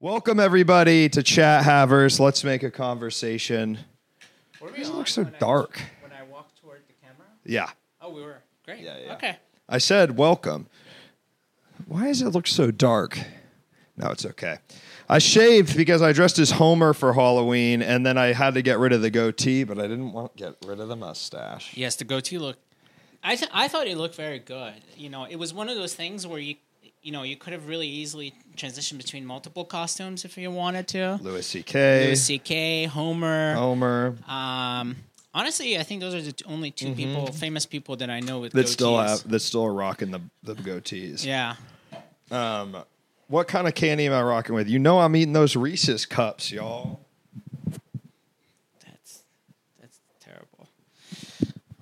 Welcome everybody to Chat Havers. Let's make a conversation. Were we Why does it on look so when I- dark? when I walked toward the camera? Yeah, Oh, we were. Great. Yeah, yeah. Okay. I said welcome. Why does it look so dark? No, it's okay. I shaved because I dressed as Homer for Halloween, and then I had to get rid of the goatee, but I didn't want to get rid of the mustache. Yes, the goatee look. I th- I thought it looked very good. You know, it was one of those things where you, you know, you could have really easily transitioned between multiple costumes if you wanted to. Louis C.K., Louis C.K., Homer. Homer, Um, honestly, I think those are the only 2 people, famous people that I know with that still have that still are rocking the the goatees. Yeah. Um, what kind of candy am I rocking with? You know I'm eating those Reese's cups, y'all. That's that's terrible.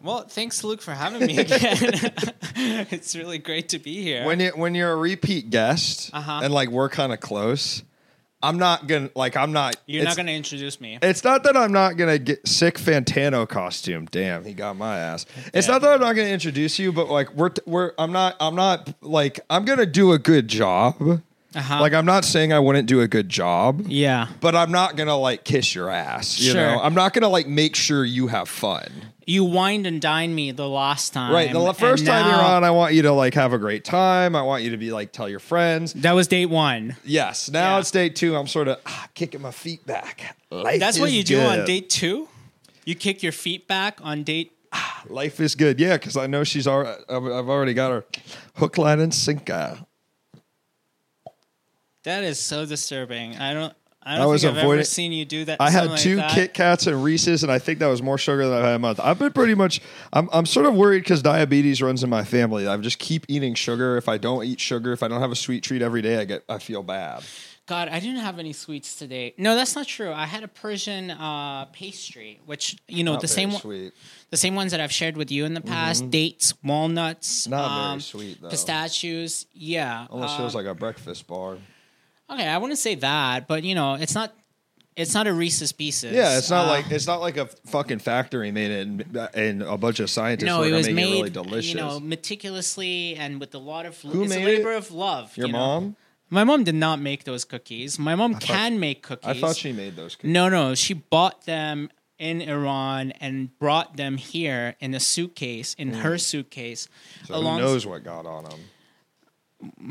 Well, thanks, Luke, for having me again. it's really great to be here. When you when you're a repeat guest Uh-huh. and like we're kind of close, I'm not gonna like I'm not. You're not going to introduce me. It's not that I'm not gonna get sick Fantano costume. Damn, he got my ass. It's not that I'm not gonna introduce you, but like we're we're I'm not I'm not like I'm gonna do a good job. Uh-huh. Like I'm not saying I wouldn't do a good job. yeah. But I'm not gonna like kiss your ass. You Sure. know, I'm not gonna like make sure you have fun. You wined and dined me the last time. Right. The first time you're on, I want you to like have a great time. I want you to be like tell your friends. That was date one. Yes. Now Yeah. it's day two. I'm sort of ah, kicking my feet back. Life That's what you do on date two? You kick your feet back on date. Life is good. Yeah, because I know she's already. I've I've already got her hook, line, and sinker. That is so disturbing. I don't. I I don't was think I've ever seen you do that. I had something two like that. Kit Kats and Reese's, and I think that was more sugar than I've had in a month. I've been pretty much. I'm I'm sort of worried because diabetes runs in my family. I just keep eating sugar. If I don't eat sugar, if I don't have a sweet treat every day, I get I feel bad. God, I didn't have any sweets today. No, that's not true. I had a Persian uh, pastry, which you know Not the very same one- sweet. the same ones that I've shared with you in the past: dates, walnuts, Mm-hmm. Not very um, sweet, though. pistachios. Yeah, Almost uh, feels like a breakfast bar. Okay. I wouldn't say that, but you know, it's not. It's not a Reese's Pieces. Yeah, it's not Uh, like it's not like a fucking factory made it and, and a bunch of scientists No, it was make made, it really delicious. you know, meticulously and with a lot of. Who it's a made labor it? of love. Your you know. mom? My mom did not make those cookies. My mom can make cookies. I thought she made those. Cookies. No, no, she bought them in Iran and brought them here in a suitcase, in her suitcase. Mm. So who knows what got on them?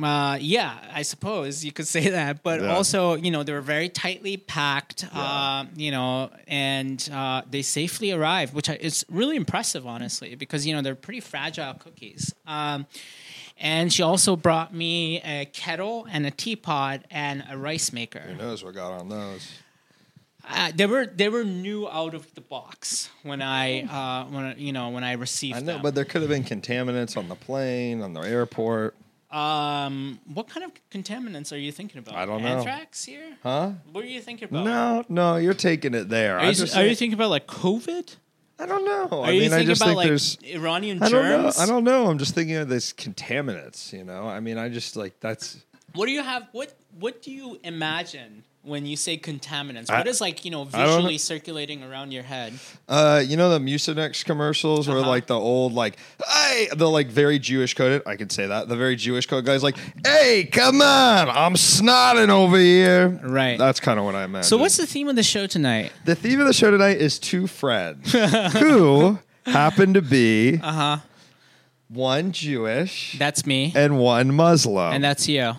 Uh, yeah, I suppose you could say that. But Yeah. also, you know, they were very tightly packed, uh, you know, and uh, they safely arrived, which is really impressive, honestly, because, you know, they're pretty fragile cookies. Um, and she also brought me a kettle and a teapot and a rice maker. Who knows what got on those? Uh, they were they were new out of the box when I uh, when you know when I received I know, them. but there could have been contaminants on the plane, on the airport. Um, what kind of contaminants are you thinking about? I don't know. Anthrax here? Huh? What are you thinking about? No, no, you're taking it there. Are I you, just are you thinking about like COVID? I don't know. Are I you mean, I thinking just about think like there's. Iranian I don't know. germs? I don't know. I'm just thinking of this contaminants. You know. I mean, I just like that's. What do you have? What What do you imagine when you say contaminants? I- what is like you know I don't know. visually circulating around your head? Uh, you know the Mucinex commercials where Uh-huh. like the old like, hey, the like very Jewish coded. I can say that the very Jewish code guy's like, hey, come on, I'm snotting over here. Right. That's kind of what I imagine. So what's the theme of the show tonight? the theme of the show tonight? Is two friends who happen to be Uh huh. one Jewish That's me, and one Muslim. and that's you.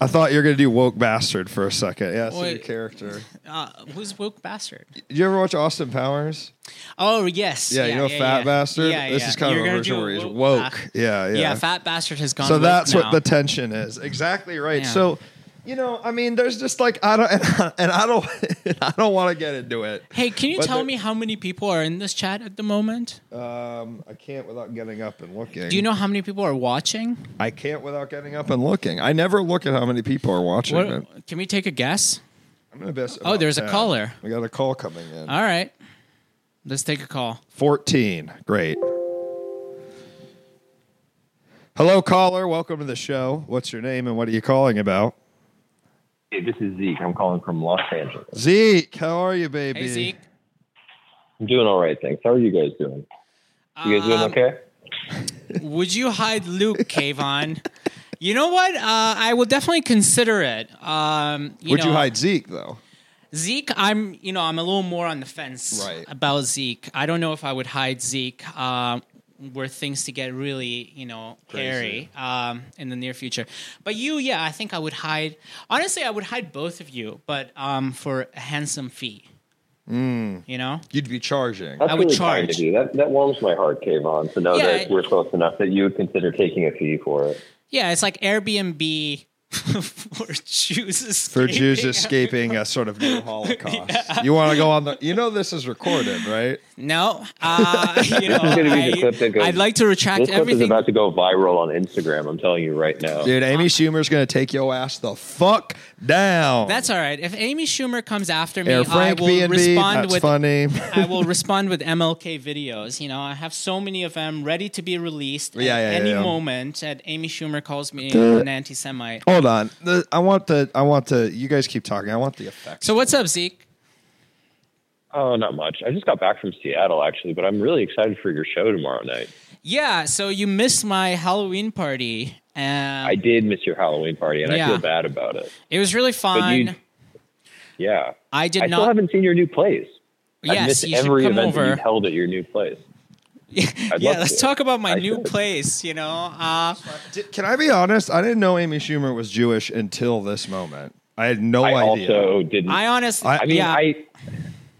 I thought you were gonna do woke bastard for a second. Yeah, that's your Wait. character. Uh, who's woke bastard? Did you ever watch Austin Powers? Oh yes. Yeah, you know Fat. Bastard. Yeah, this yeah. is kind You're of a gonna version do where he's woke woke. ba- Yeah, yeah. Yeah, fat bastard has gone. so woke that's now. what the tension is. Exactly right. Yeah. So, you know, I mean, there's just like I don't, and I, and I don't, I don't want to get into it. Hey, can you But tell there- me how many people are in this chat at the moment? Um, I can't without getting up and looking. Do you know how many people are watching? I can't without getting up and looking. I never look at how many people are watching. What, can we take a guess? I'm gonna guess. Oh, about there's a 10. caller. We got a call coming in. All right, let's take a call. 14. Great. Hello, caller. Welcome to the show. What's your name and what are you calling about? Hey, this is Zeke. I'm calling from Los Angeles. Zeke, how are you, baby? Hey Zeke. I'm doing all right, thanks. How are you guys doing? You guys doing Um, okay? Would you hide Luke, Keyvan? You know what? Uh, I will definitely consider it. Um, you Would know, you hide Zeke though? Zeke? I'm, you know, I'm a little more on the fence Right. about Zeke. I don't know if I would hide Zeke. Uh, were things to get really, you know, hairy um, in the near future. But you, yeah, I think I would hide. Honestly, I would hide both of you, but um, for a handsome fee. Hmm. You know, You'd be charging. That's I would really kind charge. of you. That that warms my heart, Keyvan, to know Yeah, that we're close enough that you would consider taking a fee for it. yeah, it's like Airbnb for Jews escaping. For Jews escaping a sort of new Holocaust. You want to go on the. You know this is recorded, right? No, uh, you know, gonna be the I, clip that goes- I'd like to retract This clip is about to go viral on Instagram. I'm telling you right now. Dude, Amy Schumer's going to take your ass the fuck down. That's all right. If Amy Schumer comes after me, Air I will B&B. respond That's with funny. I will respond with MLK videos. You know, I have so many of them ready to be released at Yeah, yeah, any yeah, yeah. moment. That Amy Schumer calls me Dude. an anti-Semite. Hold on. The, I want the. I want the. You guys keep talking. I want the effects. So what's up, Zeke? Oh, not much. I just got back from Seattle actually, but I'm really excited for your show tomorrow night. Yeah, so you missed my Halloween party. Um, I did miss your Halloween party, and Yeah. I feel bad about it. it was really fun. you, yeah, I did I still haven't seen your new place. I've yes, missed you should every come event that over. you've held at your new place. I'd yeah, let's to. talk about my I new should. place. You know, uh, Did- Can I be honest? I didn't know Amy Schumer was Jewish until this moment. I had no I idea. also didn't. I honestly, I- I mean, yeah, I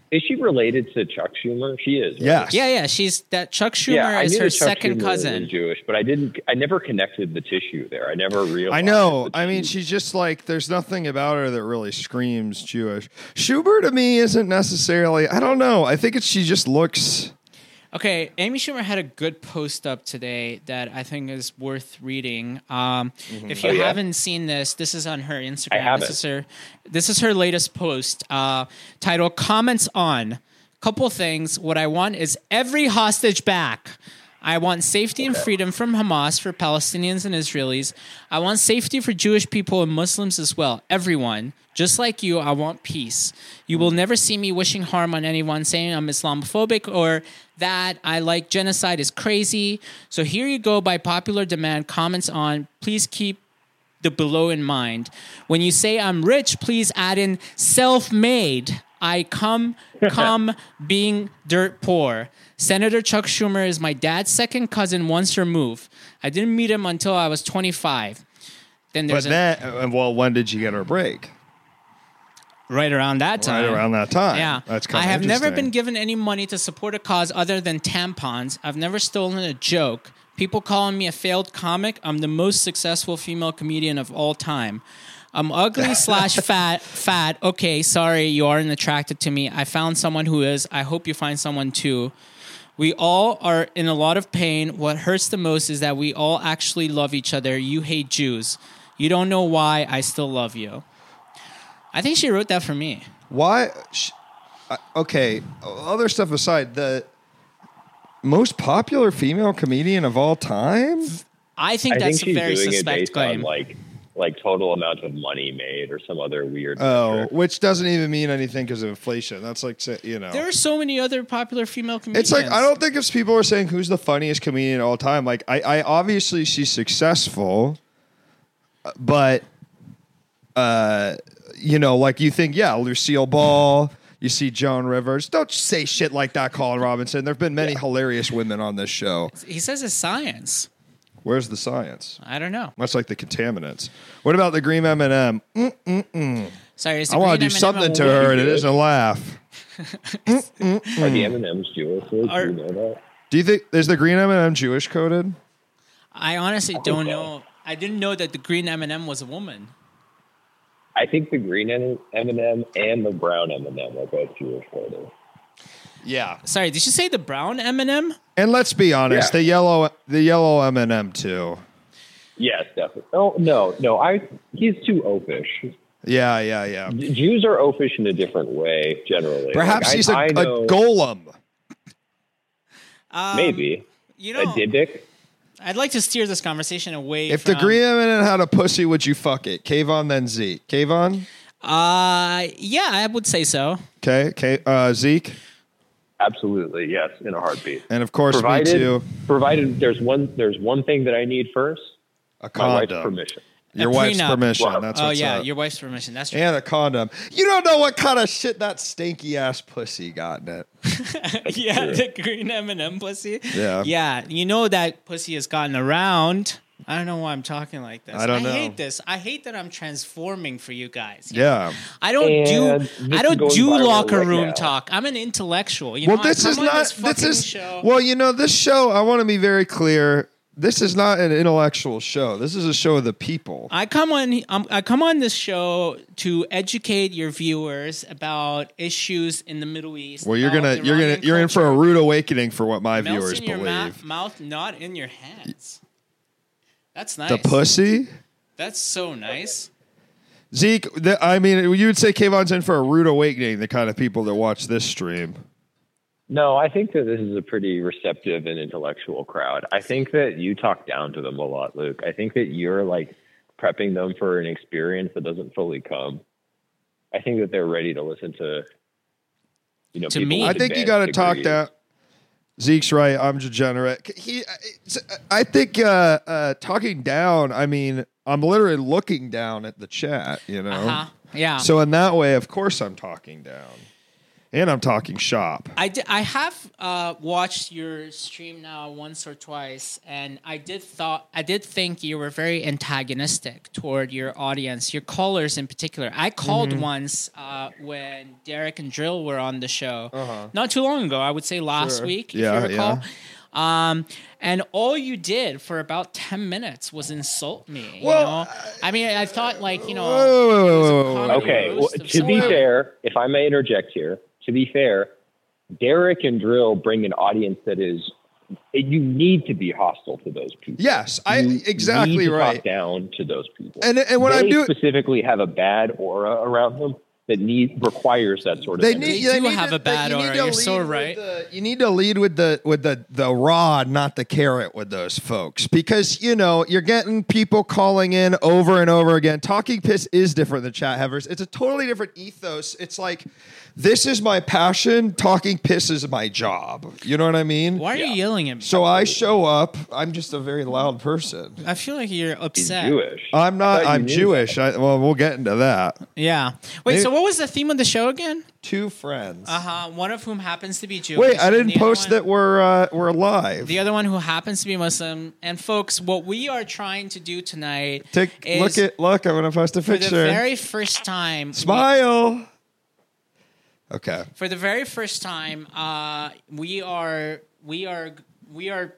is she related to Chuck Schumer? She is. right? yes. yeah, yeah. She's that Chuck Schumer Yeah, I is knew her Chuck second Schumer cousin. Was Jewish, but I didn't. I never connected the tissue there. I never realized. I know. I mean, she's just like there's nothing about her that really screams Jewish. Schumer to me isn't necessarily. I don't know. I think it's she just looks. Okay, Amy Schumer had a good post up today that I think is worth reading. Um, If you Oh, yeah? haven't seen this, this is on her Instagram. This is her. This is her latest post. Uh, title: Comments on. Couple things. What I want is every hostage back. I want safety and freedom from Hamas for Palestinians and Israelis. I want safety for Jewish people and Muslims as well. Everyone. Just like you, I want peace. You will never see me wishing harm on anyone, saying I'm Islamophobic or that I like genocide is crazy. So here you go by popular demand. Comments on. Please keep the below in mind. When you say I'm rich, please add in self-made. I come come being dirt poor. Senator Chuck Schumer is my dad's second cousin once removed. I didn't meet him until I was 25. Then But there's a, then, uh, well, when did you get her break? right around that time. Right around that time. Yeah. that's I kind of interesting. I have never been given any money to support a cause other than tampons. I've never stolen a joke. People calling me a failed comic. I'm the most successful female comedian of all time. I'm ugly slash fat. Fat. Okay, sorry, you aren't attracted to me. I found someone who is. I hope you find someone too. We all are in a lot of pain. What hurts the most is that we all actually love each other. You hate Jews. You don't know why I still love you. I think she wrote that for me. Why? sh- I- Okay, other stuff aside, the most popular female comedian of all time. I think I that's think a very suspect claim. on like like total amount of money made or some other weird. Oh, metric. which doesn't even mean anything because of inflation. That's like say- you know. there are so many other popular female comedians. It's like I don't think if people are saying who's the funniest comedian of all time. Like I, I obviously she's successful, but uh, you know, like you think, yeah, Lucille Ball. You see Joan Rivers. Don't say shit like that, Colin Robinson. There have been many hilarious women on this show. He says it's science. Where's the science? I don't know. Much like the contaminants. What about the green M and M? Mm, mm, mm. Sorry, it's I want to do something to her, and it isn't a laugh. Are the M and M's Jewish? Do you know that? Do you think is the green M and M Jewish coded? I honestly don't so. know. I didn't know that the green M and m was a woman. I think the green M and M and the brown M and M are both Jewish coded. Yeah. Sorry, did you say the brown M and m And let's be honest, Yeah. the yellow the yellow M and M too. Yes, definitely. Oh no, no, I he's too oafish. Yeah, yeah, yeah. Jews are oafish in a different way generally. Perhaps Like, he's a, I a know- golem. Um, maybe You know, a know, Dybbuk. I'd like to steer this conversation away. If from, the green M and M had a pussy, would you fuck it? Keyvan then Zeke. Keyvan? uh, yeah, I would say so. Okay, K, uh, Zeke, Absolutely, yes, in a heartbeat. and of course provided, me too. provided there's one there's one thing that I need first. A My wife's condom. permission. Your A wife's prenup. permission. Well, That's oh what's yeah, up. your wife's permission. That's right. and a condom. You don't know what kind of shit that stinky ass pussy got in it. yeah, the green M and m pussy. Yeah. yeah. You know that pussy has gotten around. I don't know why I'm talking like this. I don't know. hate this. I hate that I'm transforming for you guys. Yeah. I don't And do I don't do locker right room now. talk. I'm an intellectual. You Well, know, I this is not. This, This, fucking is. show. Well, you know, this show. I want to be very clear. This is not an intellectual show. This is a show of the people. I come on. Um, I come on this show to educate your viewers about issues in the Middle East. Well, you're gonna. You're gonna. Iranian You're in for a rude awakening for what my Melts viewers in your ma- believe. mouth, not in your hands. That's nice. The pussy. That's so nice. Zeke, the, I mean, you would say Keyvan's in for a rude awakening. The kind of people that watch this stream. No, I think that this is a pretty receptive and intellectual crowd. I think that you talk down to them a lot, Luke. I think that you're like prepping them for an experience that doesn't fully come. I think that they're ready to listen to, you know, To me- I think you got to talk degrees. down. Zeke's right. I'm degenerate. He, I think uh, uh, talking down. I mean, I'm literally looking down at the chat. You know. Uh-huh. Yeah. So in that way, of course, I'm talking down, and I'm talking shop. I, di- I have uh, watched your stream now once or twice, and I did thought I did think you were very antagonistic toward your audience, your callers in particular. I called Mm-hmm. once uh, when Derek and Drill were on the show, not too long ago. I would say last Uh-huh. Sure. week, if Yeah, you recall. Um, and all you did for about ten minutes was insult me. Well, you know, I mean, I thought like you know. Okay, well, roast of to be fair, if I may interject here, to be fair, Derek and Drill bring an audience that is you need to be hostile to those people. Yes, I You exactly need to right. Talk down to those people. And and when I do specifically have a bad aura around them that need requires that sort of. they energy. need. They they do need have to- a bad you aura. You're so right. the- you need to lead with the with the the rod, not the carrot, with those folks, because you know you're getting people calling in over and over again. Talking piss is different than chat heavers. It's a totally different ethos. It's like this is my passion. Talking piss is my job. You know what I mean? Why are you yelling at me? So I show up. I'm just a very loud person. I feel like you're He's upset. Jewish. I'm not. thought I'm Jewish. I, well, we'll get into that. Yeah. Wait. Maybe- So what was the theme of the show again? Two friends. Uh huh. One of whom happens to be Jewish. Wait, I and didn't the other post one- that we're uh, we're live. The other one who happens to be Muslim. And folks, what we are trying to do tonight Take is look at look. I'm gonna post a for the picture. very first time. we- Smile. Okay. for the very first time, uh, we are we are we are.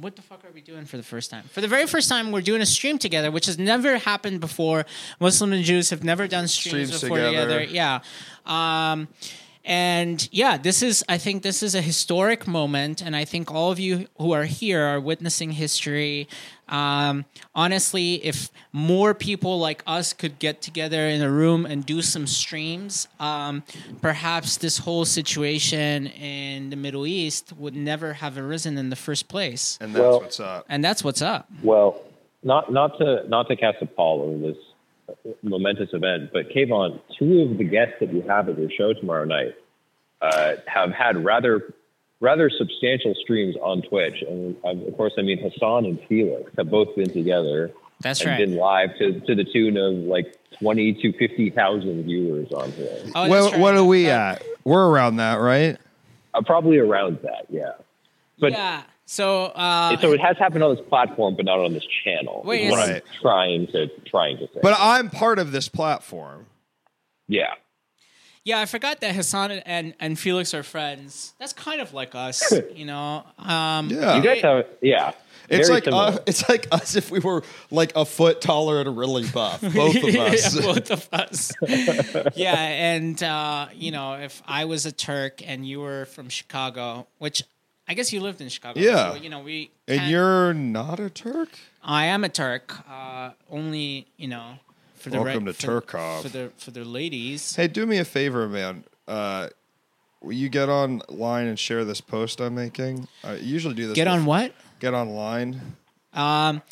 What the fuck are we doing for the first time? For the very first time, we're doing a stream together, which has never happened before. Muslim and Jews have never done streams, Streams before together. together. Yeah. Um, and yeah, this is, I think this is a historic moment. And I think all of you who are here are witnessing history. Um, honestly, if more people like us could get together in a room and do some streams, um, perhaps this whole situation in the Middle East would never have arisen in the first place. And that's Well- what's up. And that's what's up. Well, not not to not to cast a pall over this momentous event, but Keyvan, two of the guests that you have at your show tomorrow night uh, have had rather rather substantial streams on Twitch, and um, of course, I mean Hassan and Felix have both been together That's and right. been live to to the tune of like twenty to fifty thousand viewers on here, Oh, well, that's right. what are we Uh, at? We're around that, right? uh, probably around that, yeah. But yeah. So, uh, so it has happened on this platform, but not on this channel. Wait, is what is- I'm trying to trying to say. But I'm part of this platform. yeah. Yeah, I forgot that Hassan and, and Felix are friends. That's kind of like us, you know. Um, Yeah. You guys have, yeah. It's like similar. uh, it's like us if we were like a foot taller and really buff, both of us. yeah, both of us. yeah, and uh, you know, if I was a Turk and you were from Chicago, which I guess you lived in Chicago. Yeah. So, you know, we. and you're not a Turk. I am a Turk. Uh, only you know, for the Welcome right, to for, Turkov. for the for the ladies. Hey, do me a favor, man. Uh, will you get online and share this post I'm making? I usually do this. Get on what? Get online. Um,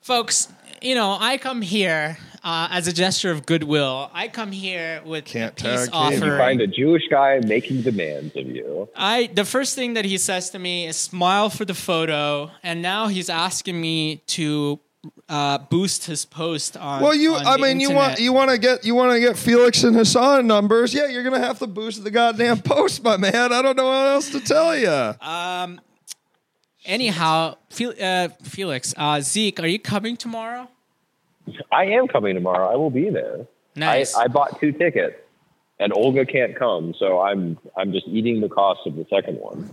folks, you know, I come here uh, as a gesture of goodwill. I come here with Can't a peace tag offer. You find a Jewish guy making demands of you. I the first thing that he says to me is smile for the photo, and now he's asking me to uh, boost his post on. Well, you, on I the mean, you want you want to get you want to get Felix and Hassan numbers. Yeah, you're gonna have to boost the goddamn post, my man. I don't know what else to tell you. Um. Anyhow, Fel- uh, Felix, uh, Zeke, are you coming tomorrow? I am coming tomorrow. I will be there. Nice. I, I bought two tickets, and Olga can't come, so I'm I'm just eating the cost of the second one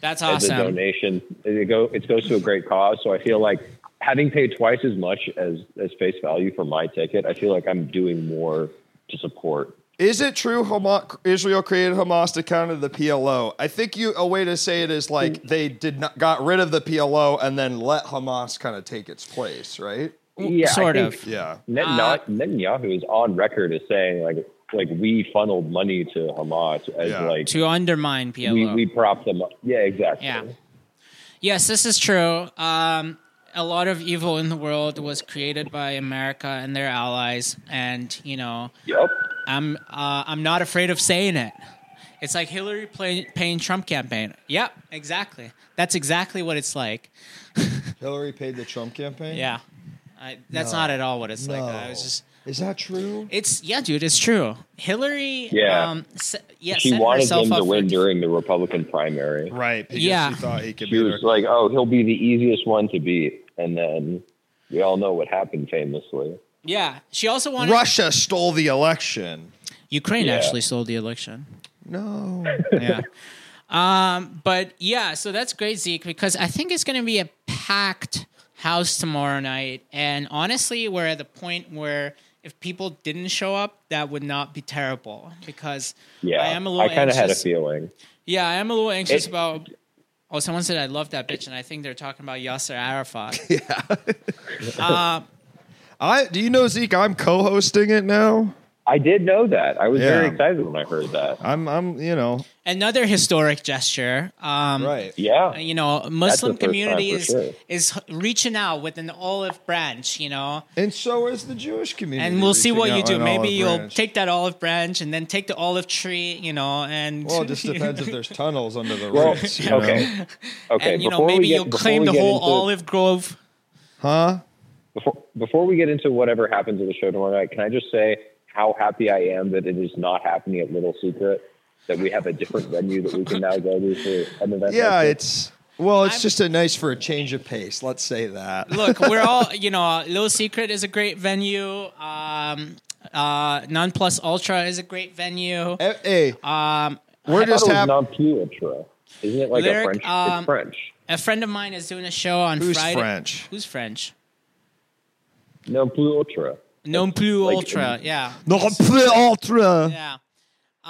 That's as a awesome. donation. It go it goes to a great cause, so I feel like having paid twice as much as as face value for my ticket, I feel like I'm doing more to support. Is it true Hama- Israel created Hamas to counter the PLO? I think you a way to say it is like they did not got rid of the PLO and then let Hamas kind of take its place, right? Yeah, sort think of. Yeah. Netanyahu, Netanyahu is on record as saying like like we funneled money to Hamas as Yeah. like To undermine PLO. we we propped them up. Yeah, exactly. Yeah. Yes, this is true. Um, a lot of evil in the world was created by America and their allies, and you know, Yep. I'm uh, I'm not afraid of saying it. It's like Hillary play, paying Trump campaign. Yep, exactly. That's exactly what it's like. Hillary paid the Trump campaign. Yeah, I, that's No. not at all what it's like. I was just. Is that true? It's yeah, dude. It's true. Hillary. Yeah. Um, se- yeah. She wanted him to up for- win during the Republican primary. Right. Because Yeah. she thought he could She beat was her. like, "Oh, he'll be the easiest one to beat," and then we all know what happened famously. Yeah. She also wanted. Russia stole the election. Ukraine Yeah. actually stole the election. No. yeah. Um, but yeah, so that's great, Zeke, because I think it's going to be a packed house tomorrow night. And honestly, we're at the point where if people didn't show up, that would not be terrible because Yeah, I am a little. I kind of had a feeling. Yeah, I am a little anxious It- about. Oh, someone said I love that bitch, and I think they're talking about Yasser Arafat. Yeah, uh, I do you know Zeke? I'm co-hosting it now. I did know that. I was very excited when I heard that. I'm I'm you know Another historic gesture. Um, right. Yeah, you know, Muslim community is sure. is reaching out with an olive branch. You know, And so is the Jewish community. and we'll see what you do. Maybe you'll branch. take that olive branch and then take the olive tree. You know, and Well, it just depends if there's tunnels under the Well, roots. know? okay, okay. and you know before we maybe get- you'll claim the whole into- olive grove. Huh? Before, before we get into whatever happens at the show tomorrow night, can I just say how happy I am that it is not happening at Little Secret? That we have a different venue that we can now go to for an event. Yeah, like it's well, it's I'm- just a nice for a change of pace. Let's say that. Look, we're all you know. Little Secret is a great venue. Um, uh, Non Plus Ultra is a great venue. Eh, Hey, Um, we're I just thought it was happy. non plus ultra. Isn't it like Lyric, a French? um, it's French. a friend of mine is doing a show on Who's Friday. Who's French? Who's French? Non plus ultra. Non plus Like, ultra. um, yeah. Non plus ultra. Yeah.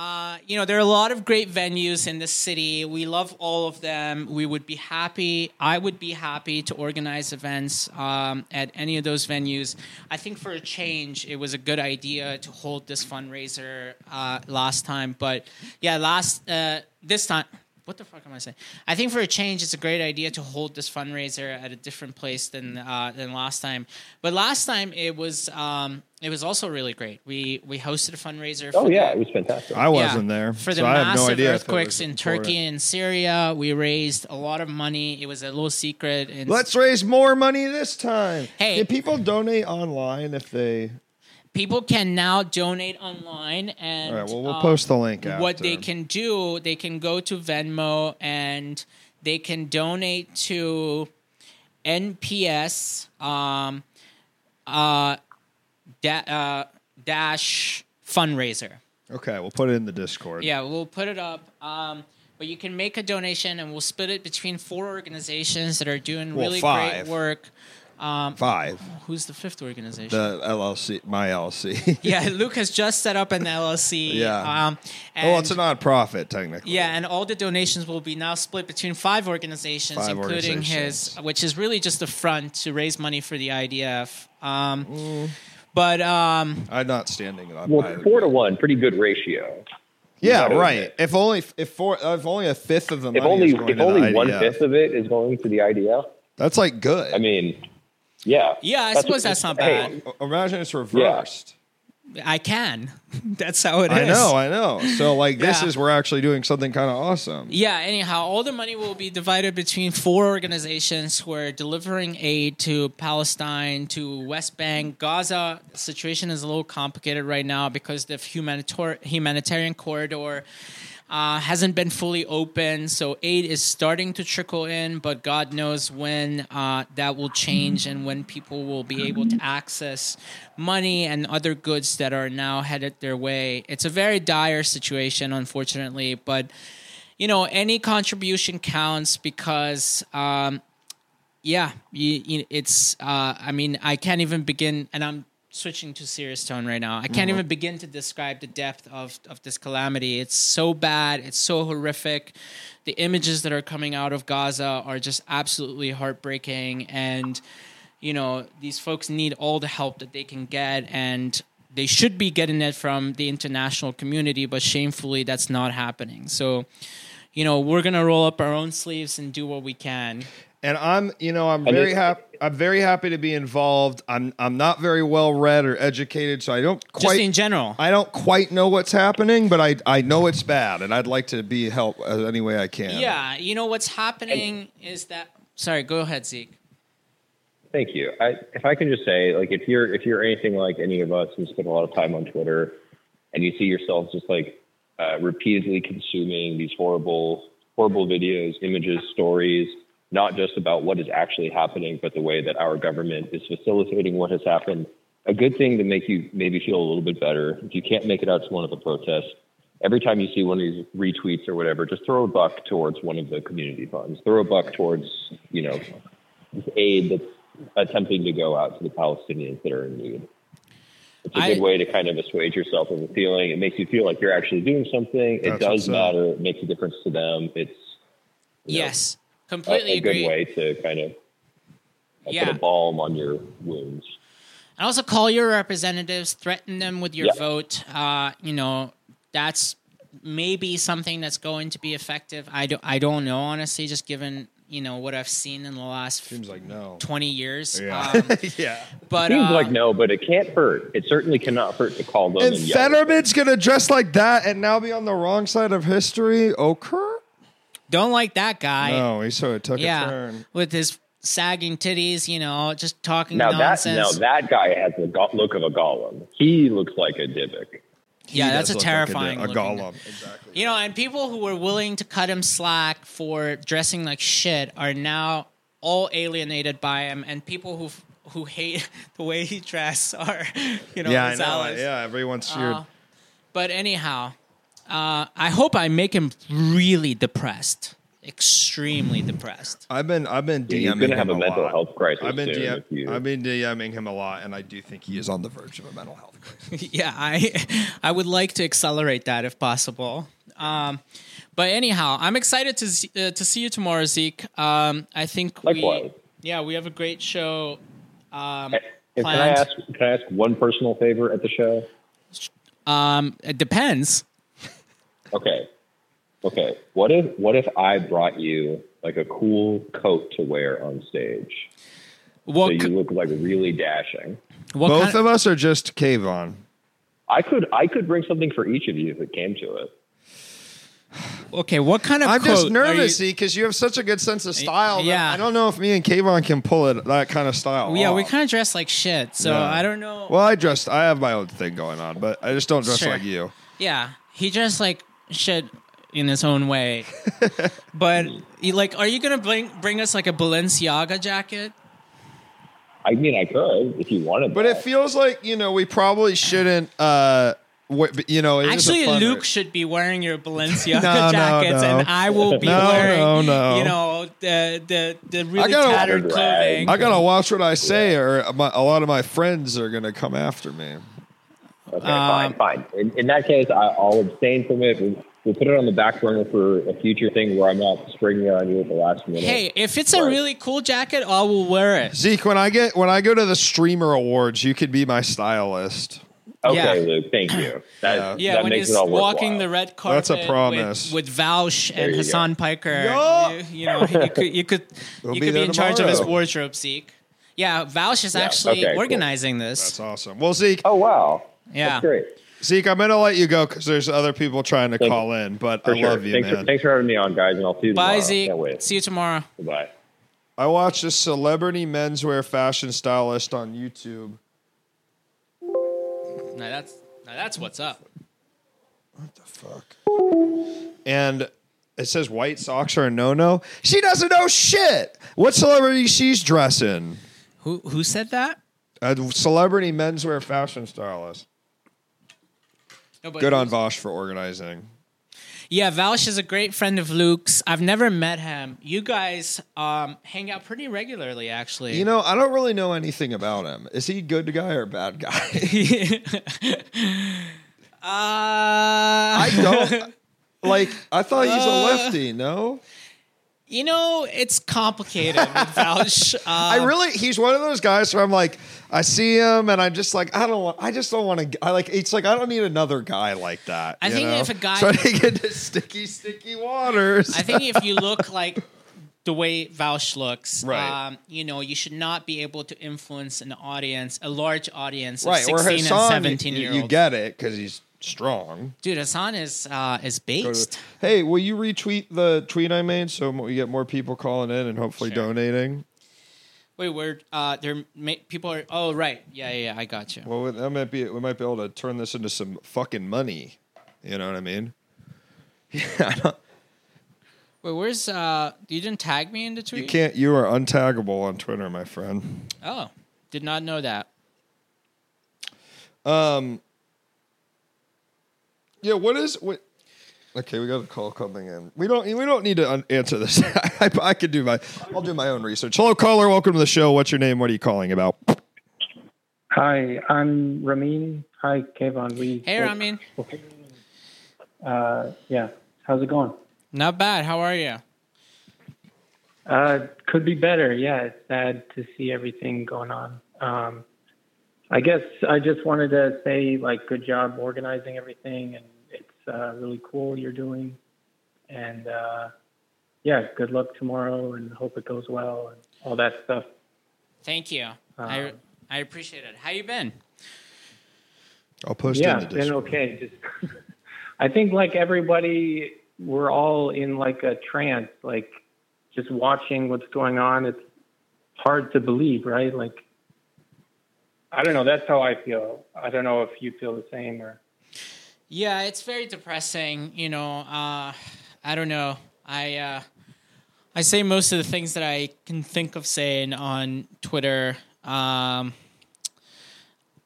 Uh, you know, there are a lot of great venues in the city. We love all of them. We would be happy. I would be happy to organize events um, at any of those venues. I think for a change, it was a good idea to hold this fundraiser uh, last time. But yeah, last uh, this time. What the fuck am I saying? I think for a change, it's a great idea to hold this fundraiser at a different place than uh, than last time. But last time it was um, it was also really great. We we hosted a fundraiser. Oh for yeah, the- it was fantastic. I wasn't there, for the so I have massive no idea. earthquakes in. Turkey and Syria. We raised a lot of money. It was a little secret. And Let's raise more money this time. Hey. Can people donate online if they? People can now donate online, and All right. Well, we'll um, post the link. What after. they can do, they can go to Venmo and they can donate to NPS um, uh, da- uh, dash fundraiser. Okay, we'll put it in the Discord. Yeah, we'll put it up. Um, but you can make a donation, and we'll split it between four organizations that are doing Well, really five. great work. Five. Who's the fifth organization? The LLC, my LLC. yeah, Luke has just set up an LLC. Yeah. Um, and, well, it's a nonprofit technically. yeah, and all the donations will be now split between five organizations, Five including organizations. his, which is really just a front to raise money for the IDF. Um, Mm. But um, I'm not standing up. well, either. four to one, pretty good ratio. Yeah, gotta right. admit. If only if four if only a fifth of the If money only is going if to only the one IDF, fifth of it is going to the IDF, that's like good. I mean, yeah, yeah, I That's suppose that's not hey, bad. Imagine it's reversed. I can. That's how it is. I know, I know. So like this is we're actually doing something kind of awesome. Yeah, anyhow, all the money will be divided between four organizations who are delivering aid to Palestine, to West Bank. Gaza situation is a little complicated right now because the humanitar- humanitarian corridor uh, hasn't been fully open. So aid is starting to trickle in, but God knows when uh, that will change and when people will be able to access money and other goods that are now headed their way. It's a very dire situation, unfortunately, but you know any contribution counts because um yeah you, you, it's uh i mean i can't even begin and i'm switching to serious tone right now. I can't mm-hmm. even begin to describe the depth of of this calamity. It's so bad. It's so horrific. The images that are coming out of gaza are just absolutely heartbreaking. And you know these folks need all the help that they can get. And they should be getting it from the international community but shamefully that's not happening. So you know we're gonna roll up our own sleeves and do what we can And I'm, you know, I'm And very happy. I'm very happy to be involved. I'm, I'm not very well read or educated, so I don't quite. just quite. in general I don't quite know what's happening, but I, I know it's bad, and I'd like to be help uh, any way I can. yeah you know what's happening is that sorry go ahead zeke Thank you. I, if I can just say, like, if you're if you're anything like any of us who spend a lot of time on Twitter, and you see yourself just like uh, repeatedly consuming these horrible horrible videos, images, stories, not just about what is actually happening, but the way that our government is facilitating what has happened. A good thing to make you maybe feel a little bit better. If you can't make it out to one of the protests, every time you see one of these retweets or whatever, just throw a buck towards one of the community funds. Throw a buck towards, you know, this aid that's attempting to go out to the Palestinians that are in need. It's a I- good way to kind of assuage yourself of a feeling. It makes you feel like you're actually doing something. It does matter. It makes a difference to them. It's you know, yes a, a agree good way to kind of Yeah. put a balm on your wounds. and also call your representatives threaten them with your Yeah. vote uh you know that's maybe something that's going to be effective i don't i don't know honestly just given you know what i've seen in the last Seems like no. 20 years Yeah. um, yeah. but Seems uh, like no, but it can't hurt. It certainly cannot hurt to call them. And and yell. Fetterman's gonna dress like that and now be on the wrong side of history. Okay. Don't like that guy No, he sort of took a turn. with his sagging titties you know just talking Now that nonsense now that guy has the go- look of a golem. He looks like a Dybbuk. yeah He that's a does look like terrifying a, golem. Exactly. You know, and people who were willing to cut him slack for dressing like shit are now all alienated by him, and people who who hate the way he dressed are, you know, Yeah, I know. zealous. Yeah, everyone's cheered. Uh, but anyhow, uh, I hope I make him really depressed, extremely depressed. I've been I've been DMing He's going to have him a mental lot. health crisis I've been. DM, you- I've been DMing him a lot, and I do think he is on the verge of a mental health crisis. yeah, I I would like to accelerate that if possible. Um, but anyhow, I'm excited to uh, to see you tomorrow, Zeke. Um, I think we yeah we have a great show. Um, And can I ask? Can I ask one personal favor at the show? Um, it depends. Okay. Okay. What if what if I brought you like a cool coat to wear on stage, What so you ki- look like really dashing? what Both kind of us are just cave on. I could I could bring something for each of you if it came to it. okay? What kind of I'm coat just are nervous, because you have such a good sense of style. that yeah. I don't know if me and Keyvan can pull it that kind of style. yeah, we kind of dress like shit, so Yeah. I don't know. Well, I dressed. I have my own thing going on, but I just don't dress Sure. like you. Yeah, he dressed like shit in his own way. but like, are you gonna bring bring us like a Balenciaga jacket? I mean, I could if you wanted. But it feels like you know we probably shouldn't. uh You know, it is a Actually, fun- Luke should be wearing your Balenciaga No, no, jackets, no. and I will be No, wearing, no, no. you know, the the the really gotta- tattered clothing. I gotta watch what I say, or my, a lot of my friends are gonna come after me. Okay, Um, fine, fine. In, in that case, I, I'll abstain from it. We'll, we'll put it on the back burner for a future thing where I'm not springing it on you at the last minute. Hey, if it's a really cool jacket, I will wear it. Zeke, when I get when I go to the streamer awards, you could be my stylist. okay, yeah. Luke, thank you. That, Yeah, that when makes he's it all walking the red carpet. That's a promise. with, with Vaush and you Hassan Piker. Yeah. You, you know, you could you could We'll you be could be there in charge of his wardrobe, Zeke. Yeah, Vaush is Yeah, actually okay, cool. organizing this. That's awesome. Well, Zeke, Oh wow! Yeah. That's great. Zeke, I'm gonna let you go because there's other people trying to Thank call in, but For I sure. love you, thanks, man. For, thanks for having me on, guys, and I'll see you tomorrow. Bye, Zeke. Wait. See you tomorrow. Goodbye. I watched a celebrity menswear fashion stylist on YouTube. Now that's now that's what's up. What the fuck. And it says white socks are a no no. She doesn't know shit. What celebrity she's dressing? Who who said that? A celebrity menswear fashion stylist. No, Good on Vaush for organizing. Yeah, Vaush is a great friend of Luke's. I've never met him. You guys um, hang out pretty regularly, actually. You know, I don't really know anything about him. Is he a good guy or a bad guy? uh, I don't. Like, I thought he's a lefty. No, You know, it's complicated with Vaush. Uh, I really. He's one of those guys where I'm like, I see him, and I'm just like, I don't want. I just don't want to. I like. It's like I don't need another guy like that. I you think know? if a guy- trying to get into sticky, sticky waters. I think if you look like the way Vaush looks, Right. um, you know, you should not be able to influence an audience, a large audience of right. Or 16 Hassan, and 17 you, year you olds. get it because he's strong. Dude, Hassan is uh, is Go to- based. hey, will you retweet the tweet I made so we get more people calling in and hopefully Sure. donating? Wait, where uh, there ma- people are? Oh, right. Yeah, yeah, yeah. I got you. Well, that might be. We might be able to turn this into some fucking money. You know what I mean? Yeah. I don't- Wait, where's uh? You didn't tag me in the tweet. You can't. You are untaggable on Twitter, my friend. Oh, did not know that. Um. Yeah. What is what? Okay, we got a call coming in. We don't. We don't need to un- answer this. I, I could do my. I'll do my own research. Hello, caller. Welcome to the show. What's your name? What are you calling about? Hi, I'm Ramin. Hi, Keyvan. We Hey, spoke- Ramin. Uh, yeah, how's it going? Not bad. How are you? Uh, could be better. Yeah, it's sad to see everything going on. Um, I guess I just wanted to say, like, good job organizing everything, and it's uh, really cool you're doing. And uh, yeah, good luck tomorrow, and hope it goes well, and all that stuff. Thank you. I Um, I appreciate it. How you been? I'll post yeah, in the it's been okay. Just, I think like everybody, we're all in like a trance, like just watching what's going on. It's hard to believe, right? Like, I don't know. That's how I feel. I don't know if you feel the same or. Yeah, it's very depressing. You know, uh, I don't know. I uh, I say most of the things that I can think of saying on Twitter. Um,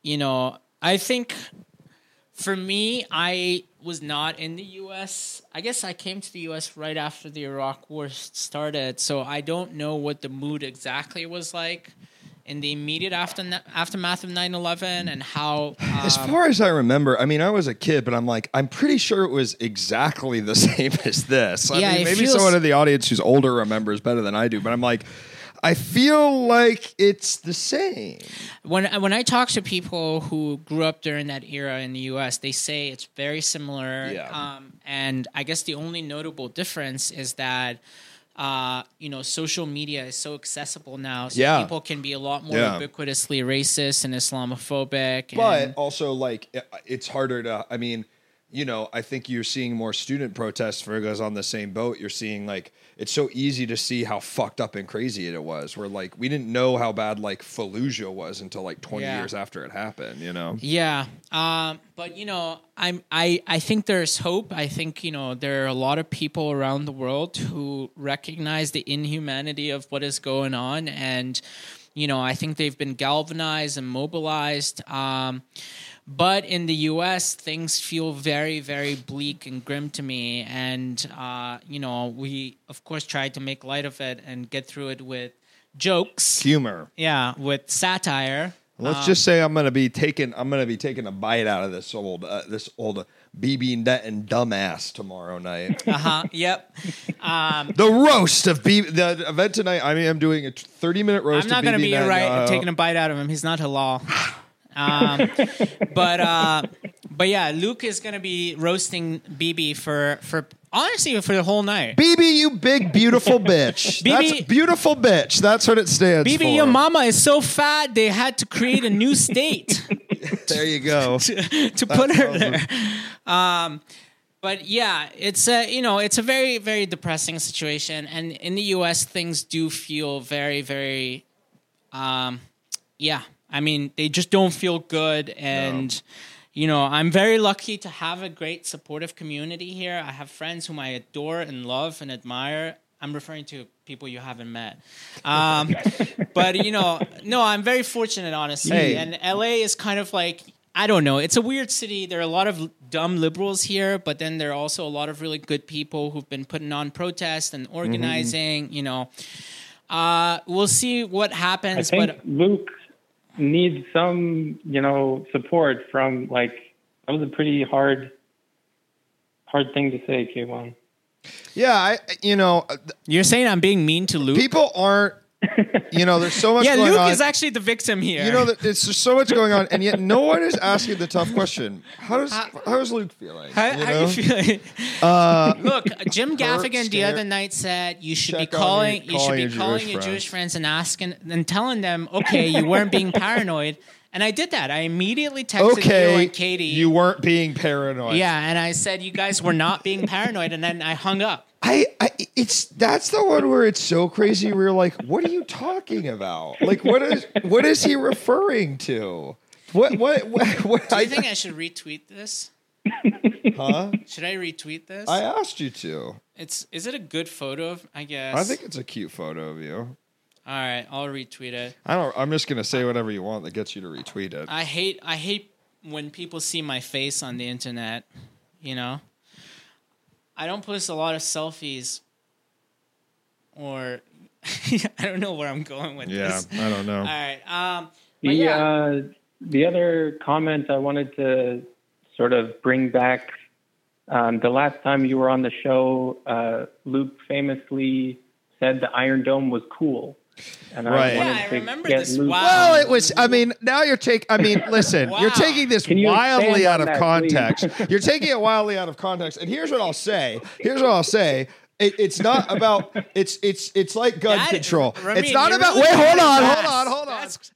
you know, I think for me, I was not in the U.S. I guess I came to the U.S. right after the Iraq War started, so I don't know what the mood exactly was like in the immediate after- aftermath of 9-11 and how As um, far as I remember, I mean, I was a kid, but I'm like, I'm pretty sure it was exactly the same as this. I Yeah, mean, maybe feels- someone in the audience who's older remembers better than I do, but I'm like, I feel like it's the same. when when I talk to people who grew up during that era in the U.S., they say it's very similar. Yeah. Um, and I guess the only notable difference is that. Uh, you know, social media is so accessible now, so Yeah. people can be a lot more Yeah. ubiquitously racist and Islamophobic. But and, also, like, it's harder to, I mean, you know, I think you're seeing more student protests for guys on the same boat. You're seeing, like, it's so easy to see how fucked up and crazy it was. Where, like, we didn't know how bad, like, Fallujah was until, like, 20 Yeah. years after it happened, you know? Yeah, um, but you know, I'm I I think there's hope. I think you know there are a lot of people around the world who recognize the inhumanity of what is going on, and you know, I think they've been galvanized and mobilized. Um, but in the U.S., things feel very, very bleak and grim to me, and uh, you know, we of course tried to make light of it and get through it with jokes. Humor. Yeah, with satire. Let's just say I'm gonna be taking I'm gonna be taking a bite out of this old uh, this old BB Netton dumbass tomorrow night. Uh huh. yep. Um, the roast of B the event tonight. I mean, I'm doing a 30 minute roast. I'm not going to BB be right Uh, taking a bite out of him. He's not halal. Um, but uh, but yeah, Luke is going to be roasting BB for for honestly for the whole night. BB, you big beautiful bitch. BB That's beautiful bitch. That's what it stands for. BB, your mama is so fat they had to create a new state. there you go. to put her there. Um, but yeah, it's a you know it's a very very depressing situation, and in the U.S. things do feel very very, um, yeah. I mean, they just don't feel good, and you know, I'm very lucky to have a great supportive community here. I have friends whom I adore and love and admire. I'm referring to people you haven't met. Um, but you know, no, I'm very fortunate, honestly. Hey. And LA is kind of like I don't know. It's a weird city. There are a lot of dumb liberals here, but then there are also a lot of really good people who've been putting on protests and organizing. You know, uh, we'll see what happens. but Luke needs some, you know, support from like that was a pretty hard, hard thing to say, Keyvan. Yeah, I you know you're saying I'm being mean to Luke. people aren't. You know, there's so much yeah, going Luke on. is actually the victim here. you know, that it's just so much going on, and yet no one is asking the tough question. How does How- how is Luke feeling? How, you how know? you feeling? Uh, Look, Jim Gaffigan the scared. other night said you should be calling your- you should calling be your calling Jewish your friends. Jewish friends and asking and telling them, okay, you weren't being paranoid. And I did that. I immediately texted you okay, and Katie. you weren't being paranoid. yeah, and I said you guys were not being paranoid, and then I hung up. I, I it's that's the one where it's so crazy. We're like, what are you talking about? Like, what is what is he referring to? What what what? what Do I you think I should retweet this? huh? Should I retweet this? I asked you to. it's is it a good photo? Of, I guess. I think it's a cute photo of you. All right, I'll retweet it. I don't. I'm just gonna say whatever you want that gets you to retweet it. I hate I hate when people see my face on the internet. You know, I don't post a lot of selfies, or I don't know where I'm going with yeah, this. I don't know. All right. Um, The yeah, uh, the other comment I wanted to sort of bring back. Um, the last time you were on the show, uh, Luke famously said the Iron Dome was cool, and Right. I Yeah, I remember this. Wow. Well, it was. I mean, now you're taking. I mean, listen, you're taking this you wildly out of that, context. you're taking it wildly out of context. And here's what I'll say. Here's what I'll say. It, it's not about. It's it's it's like gun That- control. Ramin, it's not about. really wait, hold doing on, hold on, hold on.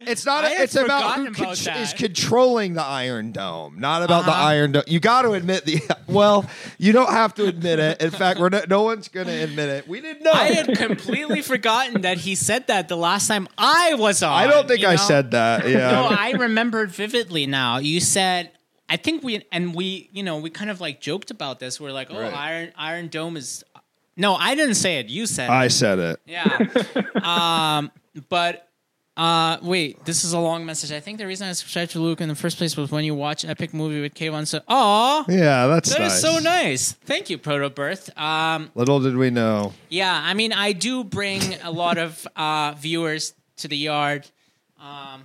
It's not. Had it's about who about con- is controlling the Iron Dome, not about the Uh-huh. Iron Dome. You got to admit the. Well, you don't have to admit it. In fact, we're no, no one's going to admit it. We didn't know. I had completely forgotten that he said that the last time I was on. I don't think I know? said that. Yeah. No, I remembered vividly now. You said, I think we and we, you know, we kind of like joked about this. We're like, oh, Right. Iron Iron Dome is. No, I didn't say it. You said. I it. said it. Yeah. um, but uh, wait, this is a long message. I think the reason I subscribed to Luke in the first place was when you watch Epic Movie with Keyvan. So, oh, Yeah, that's that is nice. so nice. Thank you, Proto Birth. Um, Little did we know. yeah, I mean, I do bring a lot of uh, viewers to the yard. Um,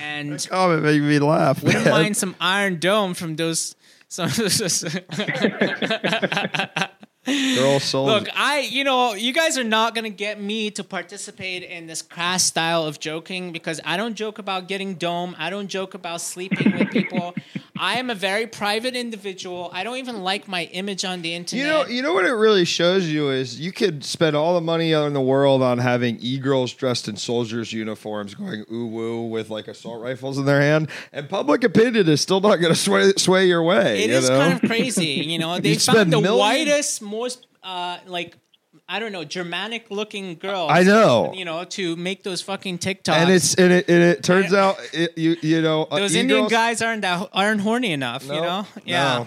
and Comment made me laugh. wouldn't man. mind some Iron Dome from those. Some, Girl soldier. Look, I, you know, you guys are not going to get me to participate in this crass style of joking because I don't joke about getting dome. I don't joke about sleeping with people. I am a very private individual. I don't even like my image on the internet. You know, you know what it really shows you is you could spend all the money in the world on having e-girls dressed in soldiers' uniforms going ooh woo with like assault rifles in their hand, and public opinion is still not going to sway sway your way. It you is know? kind of crazy. You know, they spend found the millions- whitest, most uh, like I don't know, Germanic looking girls. I know. You know, to make those fucking TikToks. and it's and it, and it turns out it, you you know uh, those Indian e-girls- guys aren't that aren't horny enough. you know, yeah. no.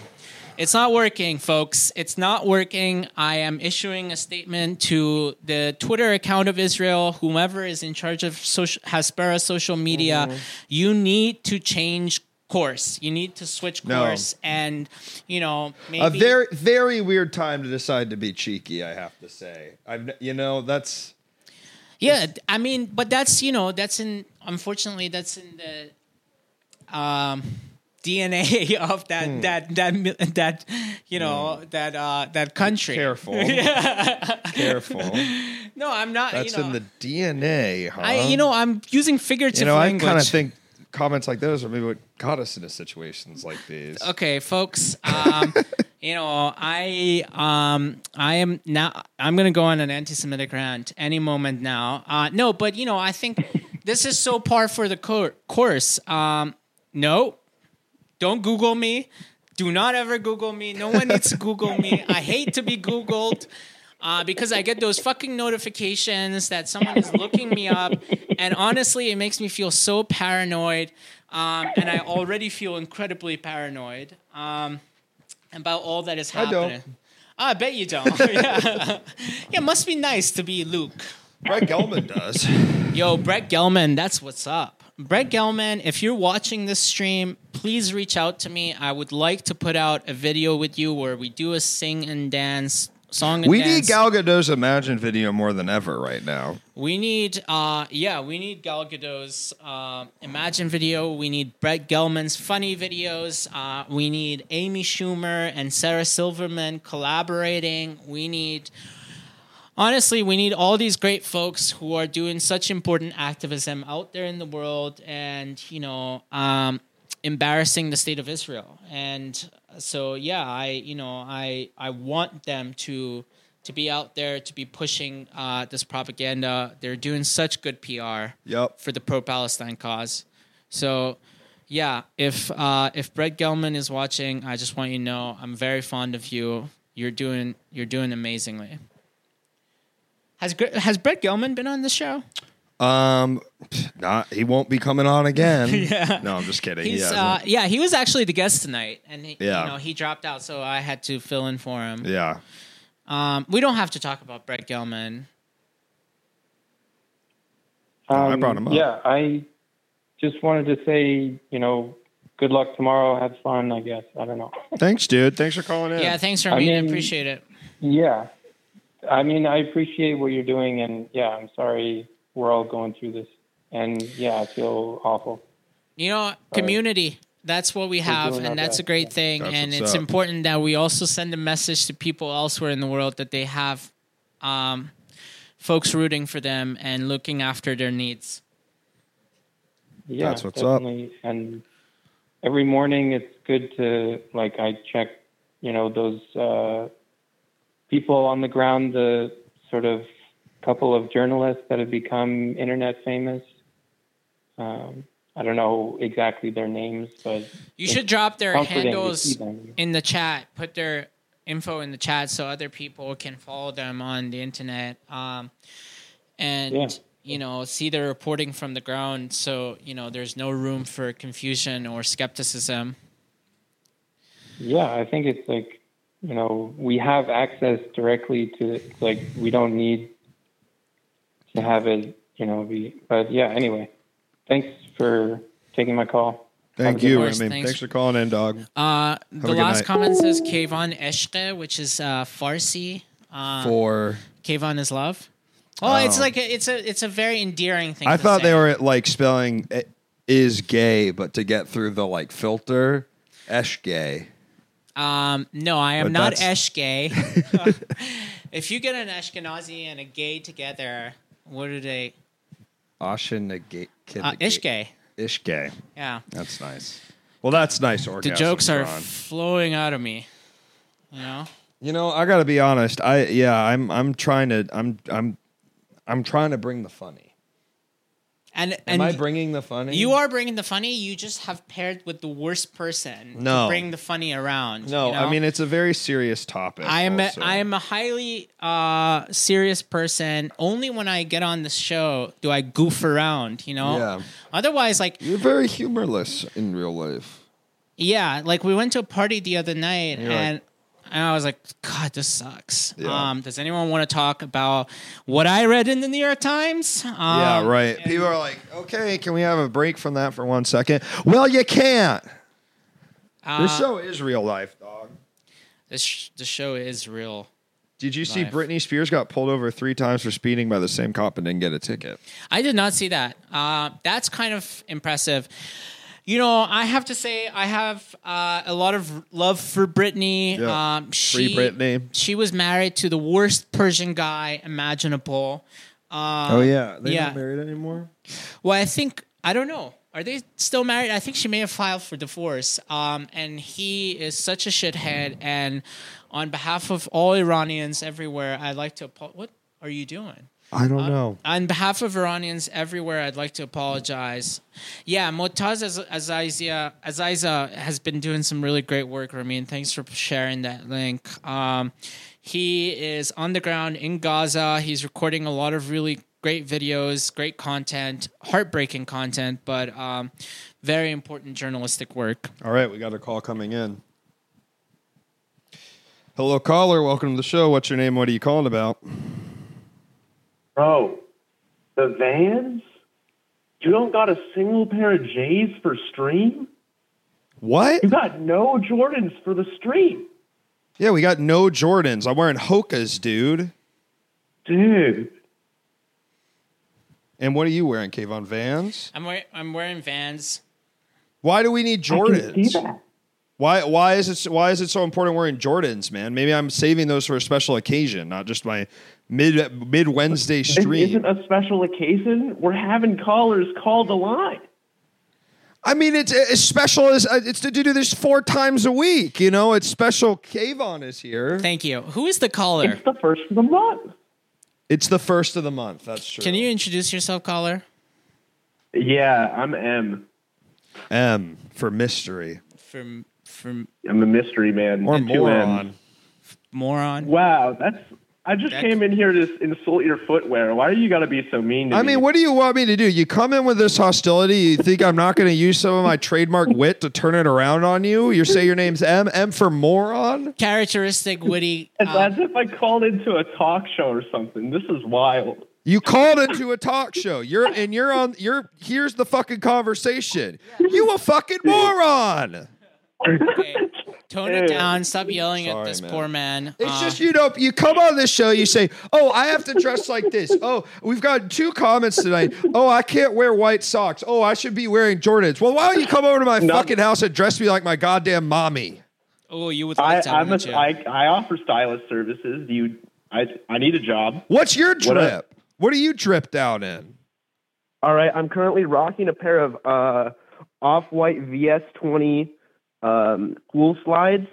It's not working, folks. It's not working. I am issuing a statement to the Twitter account of Israel, whomever is in charge of social, Hasbara social media. Mm-hmm. You need to change course. You need to switch No. course, and you know maybe a very very weird time to decide to be cheeky. I have to say, I've you know that's Yeah, I mean, but that's you know that's in unfortunately that's in the um, DNA of that Hmm. that that that you know that uh, that country. careful, careful. No, I'm not. That's you know, in the DNA, huh? I you know I'm using figurative You know, I kind of think comments like those are maybe what got us into situations like these. Okay, folks. Um, you know, I um, I am now. I'm going to go on an anti-Semitic rant any moment now. Uh, no, but you know, I think this is so par for the cour- course. Um, no, Don't Google me. Do not ever Google me. No one needs to Google me. I hate to be Googled uh, because I get those fucking notifications that someone is looking me up. And honestly, it makes me feel so paranoid. Um, and I already feel incredibly paranoid um, about all that is I don't. happening. I bet you don't. yeah. yeah, must be nice to be Luke. Brett Gelman does. Yo, Brett Gelman, that's what's up. Brett Gelman, if you're watching this stream, please reach out to me. I would like to put out a video with you where we do a sing and dance song We dance. need Gal Gadot's Imagine video more than ever right now. We need, uh, yeah, we need Gal Gadot's uh, Imagine video. We need Brett Gelman's funny videos. Uh, we need Amy Schumer and Sarah Silverman collaborating. We need, honestly, we need all these great folks who are doing such important activism out there in the world and, you know, um, embarrassing the state of Israel. And so, yeah, I, you know, I, I want them to to be out there to be pushing uh, this propaganda. They're doing such good PR Yep. for the pro-Palestine cause. So, yeah, if uh, if Brett Gelman is watching, I just want you to know I'm very fond of you. You're doing you're doing amazingly. Has has Brett Gelman been on the show? Um, not he won't be coming on again. yeah. No, I'm just kidding. He's he uh, yeah, he was actually the guest tonight, and he, Yeah. you know he dropped out, so I had to fill in for him. yeah. Um, we don't have to talk about Brett Gelman. I Um, brought him up. Yeah, I just wanted to say, you know, good luck tomorrow. Have fun, I guess. I don't know. Thanks, dude. Thanks for calling in. Yeah, thanks for I meeting. mean- Appreciate it. Yeah. I mean, I appreciate what you're doing, and yeah, I'm sorry we're all going through this. And yeah, I feel awful. You know, community. That's what we have, and that's a great thing. That's and it's up. important that we also send a message to people elsewhere in the world that they have um, folks rooting for them and looking after their needs. Yeah, That's what's up. And every morning, it's good to like I check, you know, those uh, people on the ground, the sort of couple of journalists that have become internet famous. Um, I don't know exactly their names, but You should drop their handles in the chat. Put their info in the chat so other people can follow them on the internet. Um, and Yeah. you know, see their reporting from the ground. So you know, there's no room for confusion or skepticism. Yeah, I think it's like, you know, we have access directly to. Like, we don't need to have it, you know, be. But yeah, anyway, thanks for taking my call. Thank you. good I mean, Thanks. thanks for calling in, dog. Uh, the last night. comment says Keyvan Eshke, which is uh, Farsi. Uh, For Keyvan is love. Oh, it's Oh. like a, it's a it's a very endearing thing. I to thought say. they were like spelling is gay, but to get through the like filter, esh gay. Um, no, I am But not that's- gay. if you get an Ashkenazi and a gay together, what do they? Kid. Uh, Ishke. Ish gay. Yeah. That's nice. Well, that's nice. The jokes are Ron. flowing out of me. You know. You know, I got to be honest. I yeah, I'm I'm trying to I'm I'm I'm trying to bring the funny. And Am and I bringing the funny? you are bringing the funny. You just have paired with the worst person No. to bring the funny around. No, you know? I mean it's a very serious topic. I am a. I am a highly uh, serious person. Only when I get on the show do I goof around. You know. Yeah. Otherwise, like You're very humorless in real life. yeah, like we went to a party the other night You're and. And I was like, God, this sucks. Yeah. Um, does anyone want to talk about what I read in the New York Times? Um, yeah, right. and- People are like, "Okay, can we have a break from that for one second? Well, you can't. Uh, this show is real life, dog. this sh- the show is real. Did you see life. Britney Spears got pulled over three times for speeding by the same cop and didn't get a ticket? I did not see that. Uh, that's kind of impressive. You know, I have to say, I have uh, a lot of love for Britney. Yeah. Um, Free she, Britney. She was married to the worst Persian guy imaginable. Uh, oh yeah, they yeah. not married anymore. Well, I think I don't know. Are they still married? I think she may have filed for divorce. Um, and he is such a shithead. And on behalf of all Iranians everywhere, I'd like to. What are you doing? I don't know. On behalf of Iranians everywhere, I'd like to apologize. Yeah, Motaz Az- Aziza, Aziza has been doing some really great work, Ramin. Thanks for sharing that link. Um, he is on the ground in Gaza. He's recording a lot of really great videos, great content, heartbreaking content, but um, very important journalistic work. All right, we got a call coming in. Hello, caller. Welcome to the show. What's your name? What are you calling about? Bro, the Vans? You don't got a single pair of J's for stream? What? You got no Jordans for the stream. Yeah, we got no Jordans. I'm wearing Hoka's, dude. Dude. And what are you wearing, Keyvan Vans? I'm, wear- I'm wearing Vans. Why do we need I can see Jordans? that. Why why is it why is it so important wearing Jordans, man? Maybe I'm saving those for a special occasion, not just my mid mid Wednesday This stream. isn't a special occasion. We're having callers call the line. I mean, it's as special as uh, it's to do this four times a week. You know, it's special. Keyvan is here. Thank you. Who is the caller? It's the first of the month. It's the first of the month. That's true. Can you introduce yourself, caller? Yeah, I'm M. M for mystery From from I'm a mystery man. or moron? moron. Wow, that's. I just That- came in here to insult your footwear. Why do you got to be so mean to I me? mean, what do you want me to do? You come in with this hostility. You think I'm not going to use some of my trademark wit to turn it around on you? You say your name's M. M for moron. Characteristic, witty. It's uh, as if I called into a talk show or something. This is wild. You called into a talk show. You're and you're on. You're here's the fucking conversation. You a fucking moron. okay. Tone it down. Stop yelling Sorry, at this man. poor man. It's Uh, just you know you come on this show. You say, "Oh, I have to dress like this." Oh, we've got two comments tonight. Oh, I can't wear white socks. Oh, I should be wearing Jordans. Well, why don't you come over to my No. fucking house and dress me like my goddamn mommy? oh, you would I, like I'm a, wouldn't you? I, I offer stylist services. Do you? I, I need a job. What's your What up? drip? What are you dripped down in? All right, I'm currently rocking a pair of uh, off-white VS20 um, pool slides.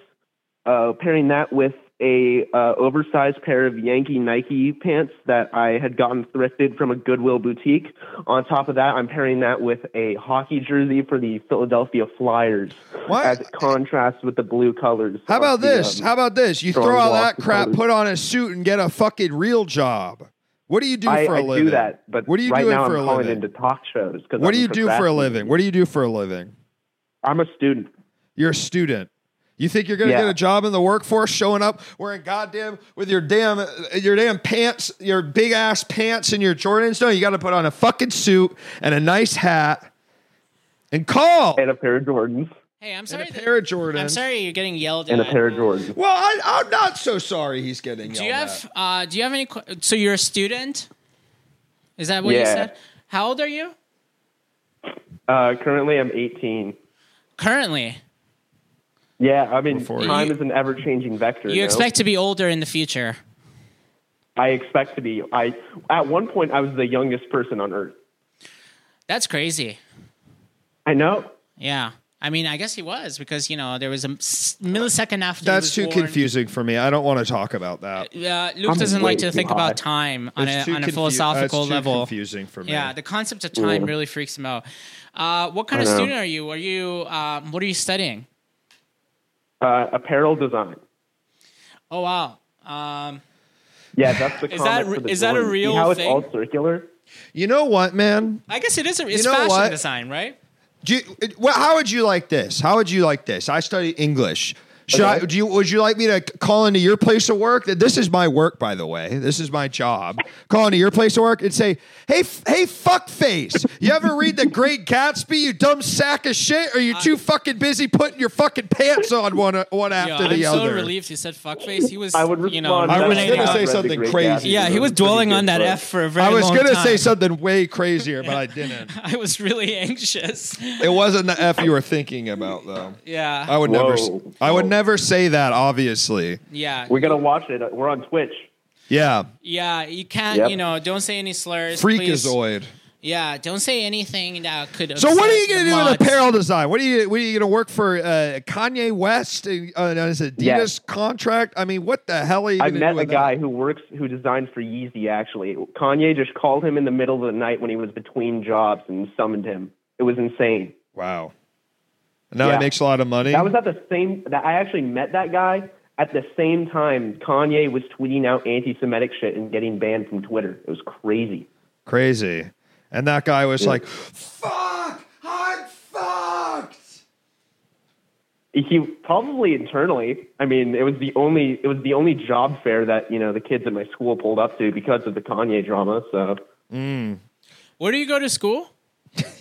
Uh, pairing that with a uh, oversized pair of Yankee Nike pants that I had gotten thrifted from a Goodwill boutique. On top of that, I'm pairing that with a hockey jersey for the Philadelphia Flyers What? as it contrasts with the blue colors. How about the, this? um, How about this? You throw all that crap, colors. put on a suit, and get a fucking real job. What do you do I, for a I living? I do that, but what are you right doing now for I'm calling living? into talk shows. What I'm do you do for a living? What do you do for a living? I'm a student. You're a student. You think you're gonna Yeah. get a job in the workforce, showing up wearing goddamn with your damn your damn pants, your big ass pants and your Jordans? No, you got to put on a fucking suit and a nice hat and call and a pair of Jordans. hey, I'm and sorry. a that- pair of Jordans. I'm sorry you're getting yelled And a pair of Jordans. Well, I, I'm not so sorry. He's getting. Do you yelled have? at. Uh, do you have any? que- So you're a student? Is that what you said? How old are you Uh, currently, I'm 18. currently? Yeah, I mean, Before- time You- is an ever-changing vector. You know? expect to be older in the future. I expect to be. I at one point I was the youngest person on Earth. That's crazy. I know. Yeah. I mean, I guess he was because you know there was a millisecond after. he That's was too born. confusing for me. I don't want to talk about that. Uh, Luke I'm doesn't like to think high. about time on a, on a confu- philosophical that's too level. confusing for me. Yeah, the concept of time Yeah. really freaks him out. Uh, what kind I of know. student are you? Are you? Um, what are you studying? Uh, apparel design. Oh wow. Um, Yeah, that's the. Is that for the is that a Jordans. See real how it's thing? all circular? You know what, man? I guess it is. A, it's know fashion what? design, right? Do you, well, how would you like this? How would you like this? I study English. Should I? Do you? Would you like me to call into your place of work? This is my work, by the way. This is my job. Call into your place of work and say, "Hey, f- hey, fuck face! You ever read The Great Gatsby? You dumb sack of shit? Or you too fucking busy putting your fucking pants on one one after Yeah, I'm the so other?" relieved he said fuckface. He was, I would you know. I was gonna say something crazy. Gatsby. Yeah, he was dwelling on that book. F for a very long time. I was gonna say something way crazier, but I didn't. I was really anxious. It wasn't the F you were thinking about, though. Yeah. I would never. I would Whoa. Never say that. Obviously, yeah. We're going to watch it. We're on Twitch. yeah. yeah. You can't. Yep. You know, don't say any slurs. please. Freakazoid. Yeah, don't say anything that could. So what are you going to do with mods. apparel design? What are you what are you going to work for uh, Kanye West uh, on his Adidas Yes. contract? I mean, what the hell are you I going to met do a guy that? who works who designed for Yeezy. Actually, Kanye just called him in the middle of the night when he was between jobs and summoned him. It was insane. Wow. Now Yeah. he makes a lot of money. That was at the same. That I actually met that guy at the same time. Kanye was tweeting out anti-Semitic shit and getting banned from Twitter. It was crazy. crazy. And that guy was Yeah. like, "Fuck, I'm fucked." He probably internally. I mean, it was the only. It was the only job fair that you know the kids at my school pulled up to because of the Kanye drama. So, Where do you go to school?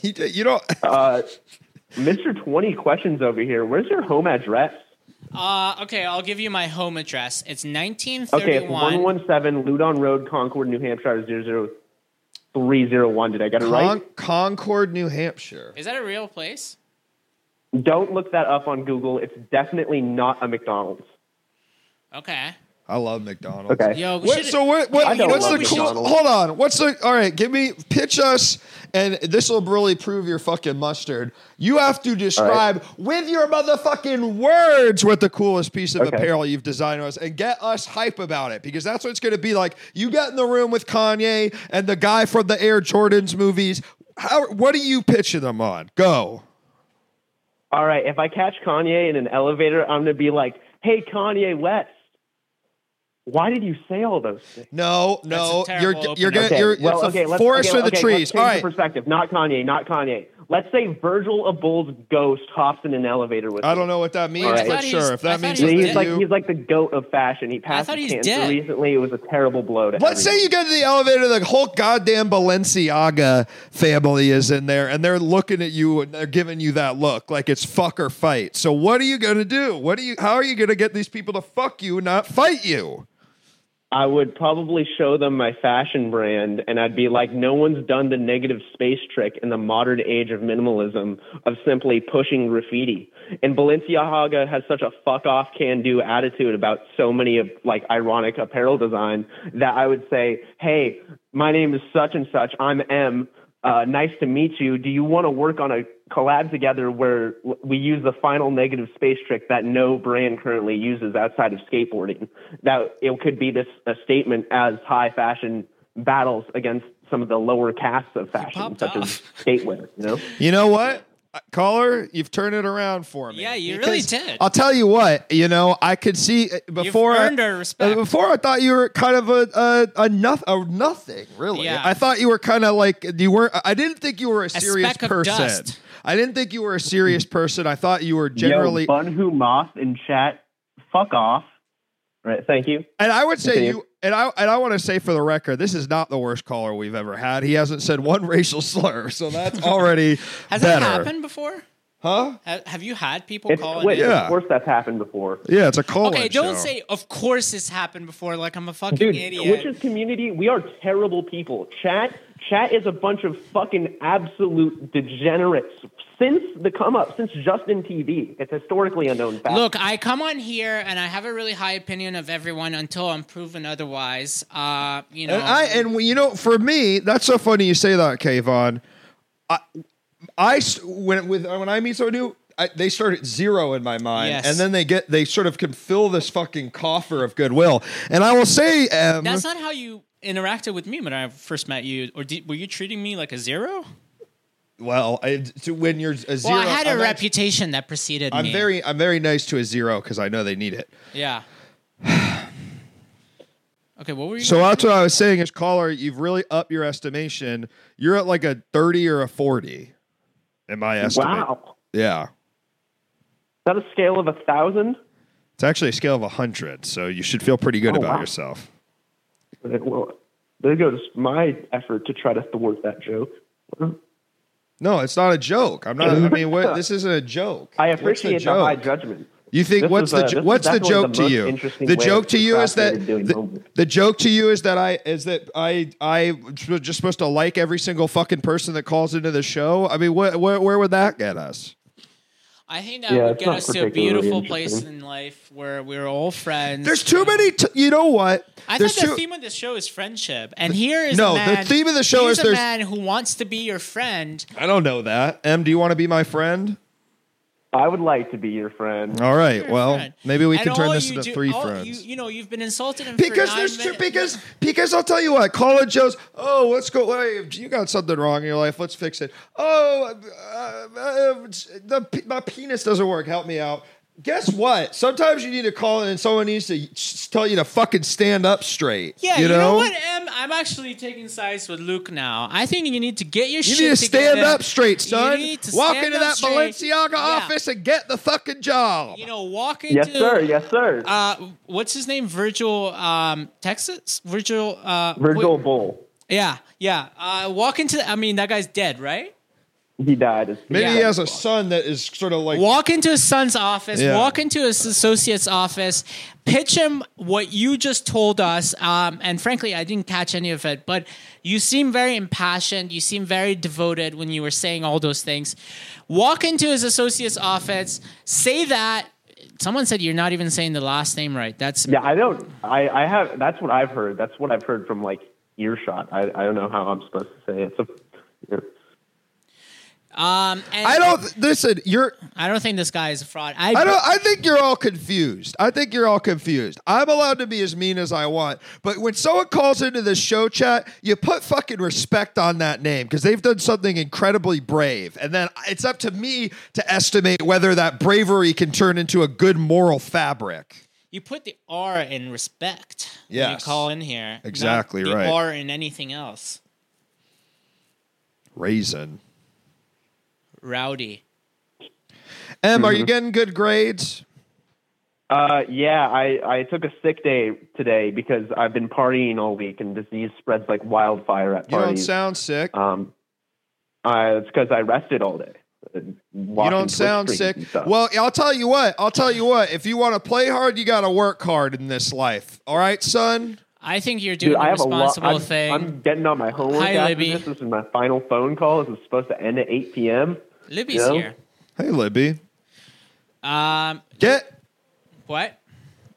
He did, you know, uh, Mr. Twenty questions over here. Where's your home address? Uh, okay, I'll give you my home address. It's Okay, it's 1931. 117 Ludon Road, Concord, New Hampshire, 00301. Did I get it Con- right? Concord, New Hampshire. Is that a real place? Don't look that up on Google. It's definitely not a McDonald's. Okay. I love McDonald's. Okay. Yo, we What, should. so what? what I don't what's love the cool? McDonald's. Hold on. What's the? All right. Give me pitch us, and this will really prove your fucking mustard. You have to describe with your motherfucking words what the coolest piece of Okay. apparel you've designed was, and get us hype about it because that's what it's going to be like. You get in the room with Kanye and the guy from the Air Jordans movies. How? What are you pitching them on? Go. All right, if I catch Kanye in an elevator, I'm going to be like, hey, Kanye West, why did you say all those things? No, no, That's a you're terrible you're gonna opener. you're well, it's okay, the let's, forest okay, for the okay, trees. Let's change All the right. perspective. Not Kanye, not Kanye. Let's say Virgil Abloh's ghost hops in an elevator with I me. don't know what that means, All right. I but sure. If that thought means he was something He's like you, he's like the goat of fashion. He passed thought his he's cancer dead. recently. It was a terrible blow to Let's say you get to the elevator, the whole goddamn Balenciaga family is in there, and they're looking at you and they're giving you that look like it's fuck or fight. So what are you gonna do? What are you? How are you gonna get these people to fuck you, not fight you? I would probably show them my fashion brand, and I'd be like, no one's done the negative space trick in the modern age of minimalism of simply pushing graffiti. And Balenciaga has such a fuck off can do attitude about so many of like ironic apparel design that I would say, hey, my name is such and such. I'm M. Uh, nice to meet you. Do you want to work on a collab together where we use the final negative space trick that no brand currently uses outside of skateboarding? That it could be this a statement as high fashion battles against some of the lower castes of fashion, such off. as skatewear. You know, You know what? Uh, Caller, you've turned it around for me. Yeah, you really did. I'll tell you what. You know, I could see uh, before. earned our respect. uh, before I thought you were kind of a a, a, noth- a nothing. Really, Yeah. I thought you were kind of like you weren't. I didn't think you were a serious speck of person. Dust. I didn't think you were a serious person. I thought you were generally. Yo, Bunhu Moth in chat, fuck off. Right, thank you. And I would say Continue. you and I and I want to say for the record, this is not the worst caller we've ever had. He hasn't said one racial slur, so that's already Has better. that happened before? Huh? Ha- Have you had people It's call Twitch. in? Yeah. Of course, that's happened before. Yeah, it's a call. Okay, don't say. Of course, this happened before. Like I'm a fucking Dude, idiot. Witches community, we are terrible people. Chat, chat is a bunch of fucking absolute degenerates. Since the come up, since Justin TV, it's historically unknown fact. Look, I come on here and I have a really high opinion of everyone until I'm proven otherwise. Uh, you know, And I and you know, for me, that's so funny you say that, Keyvan. I, I s- when with when I meet someone new, I, they start at zero in my mind, Yes. and then they get they sort of can fill this fucking coffer of goodwill. And I will say, um, that's not how you interacted with me when I first met you. Or did, were you treating me like a zero? well, I, to when you're a zero, Well, I had a I'm act- reputation that preceded I'm me. very I'm very nice to a zero because I know they need it. yeah. okay, what were you? So that's what I was saying is caller, you've really upped your estimation. You're at like a 30 or a 40 in my estimate. wow. Yeah. Is that a scale of a thousand? It's actually a scale of a 100, so you should feel pretty good Oh, about wow. yourself. Well, there goes my effort to try to thwart that joke. No, it's not a joke. I'm not I mean, what this isn't a joke. I appreciate the, high judgment. You think This what's the is what's the joke the to you? The joke to you is that the, the joke to you is that I is that I I was just supposed to like every single fucking person that calls into the show. I mean, what, where where would that get us? I think that Yeah, would get us to a beautiful place in life where we're all friends. There's too many. T- you know what? I There's thought the too- theme of the show is friendship, and here is No, a the theme of the show here's is a there's- man who wants to be your friend. I don't know that. Em, do you want to be my friend? I would like to be your friend. All right. You're well, friend. maybe we And can turn this into do- three all friends. You, you know, you've been insulted him because for there's two. Because because I'll tell you what, college shows. Oh, let's go. Hey, you got something wrong in your life. Let's fix it. Oh, uh, uh, the my penis doesn't work. Help me out. Guess what? Sometimes you need to call in, and someone needs to tell you to fucking stand up straight. Yeah, you you know, know, what, Em? I'm actually taking sides with Luke now. I think you need to get your You shit You need to stand up straight, son. You son. need to Walk stand into up that straight. Balenciaga Yeah. office and get the fucking job. You know, walk into Yes, sir. Yes, sir. Uh, what's his name? Virgil, um, Texas. Virgil. Uh, Virgil wait- Bull. yeah, yeah. Uh, walk into. I mean, that guy's dead, right? He died. It's- Maybe he has a son that is sort of like Walk into his son's office. Yeah. Walk into his associate's office. Pitch him what you just told us. Um, and frankly, I didn't catch any of it. But you seem very impassioned. You seem very devoted when you were saying all those things. Walk into his associate's office. Say that. Someone said you're not even saying the last name right. That's Yeah, I don't. I, I have. That's what I've heard. That's what I've heard from like earshot. I, I don't know how I'm supposed to say it. So, you know. Um. And I don't listen. You're. I don't think this guy is a fraud. I don't. I think you're all confused. I think you're all confused. I'm allowed to be as mean as I want, but when someone calls into the show chat, you put fucking respect on that name because they've done something incredibly brave, and then it's up to me to estimate whether that bravery can turn into a good moral fabric. You put the R in respect when you call in here. not Exactly the right. R in anything else. Raisin. Rowdy. Em, Mm-hmm. are you getting good grades? Uh, yeah, I, I took a sick day today because I've been partying all week and disease spreads like wildfire at parties. You don't sound sick. um, uh, it's because I rested all day. You don't sound sick. and stuff. Well, I'll tell you what. I'll tell you what. If you want to play hard, you got to work hard in this life. All right, son. I think you're doing Dude, I the have a lot. responsible I'm, thing. I'm getting on my homework Hi, Libby. this. This is my final phone call. This is supposed to end at 8 p.m. Libby's Yeah. here. Hey, Libby. Um, Get what?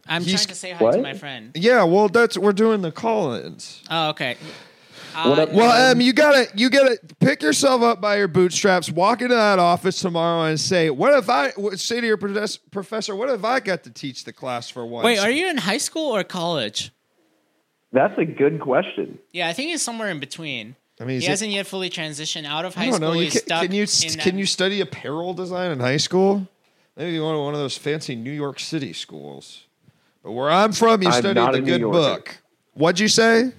I'm He's- trying to say hi to What? my friend. yeah. Well, that's we're doing the call-ins. Oh, okay. Uh, What up, Well, Um, Em, you gotta you gotta pick yourself up by your bootstraps. Walk into that office tomorrow and say, "What if I w- say to your profes- professor? What if I got to teach the class for once?" Wait, are you in high school or college? That's a good question. Yeah, I think it's somewhere in between. I mean, he hasn't yet fully transitioned out of I high don't school. know. You He's can, stuck can you in can that- you study apparel design in high school? Maybe you want one of those fancy New York City schools. But where I'm from, you I'm studied the a good book. What'd you say?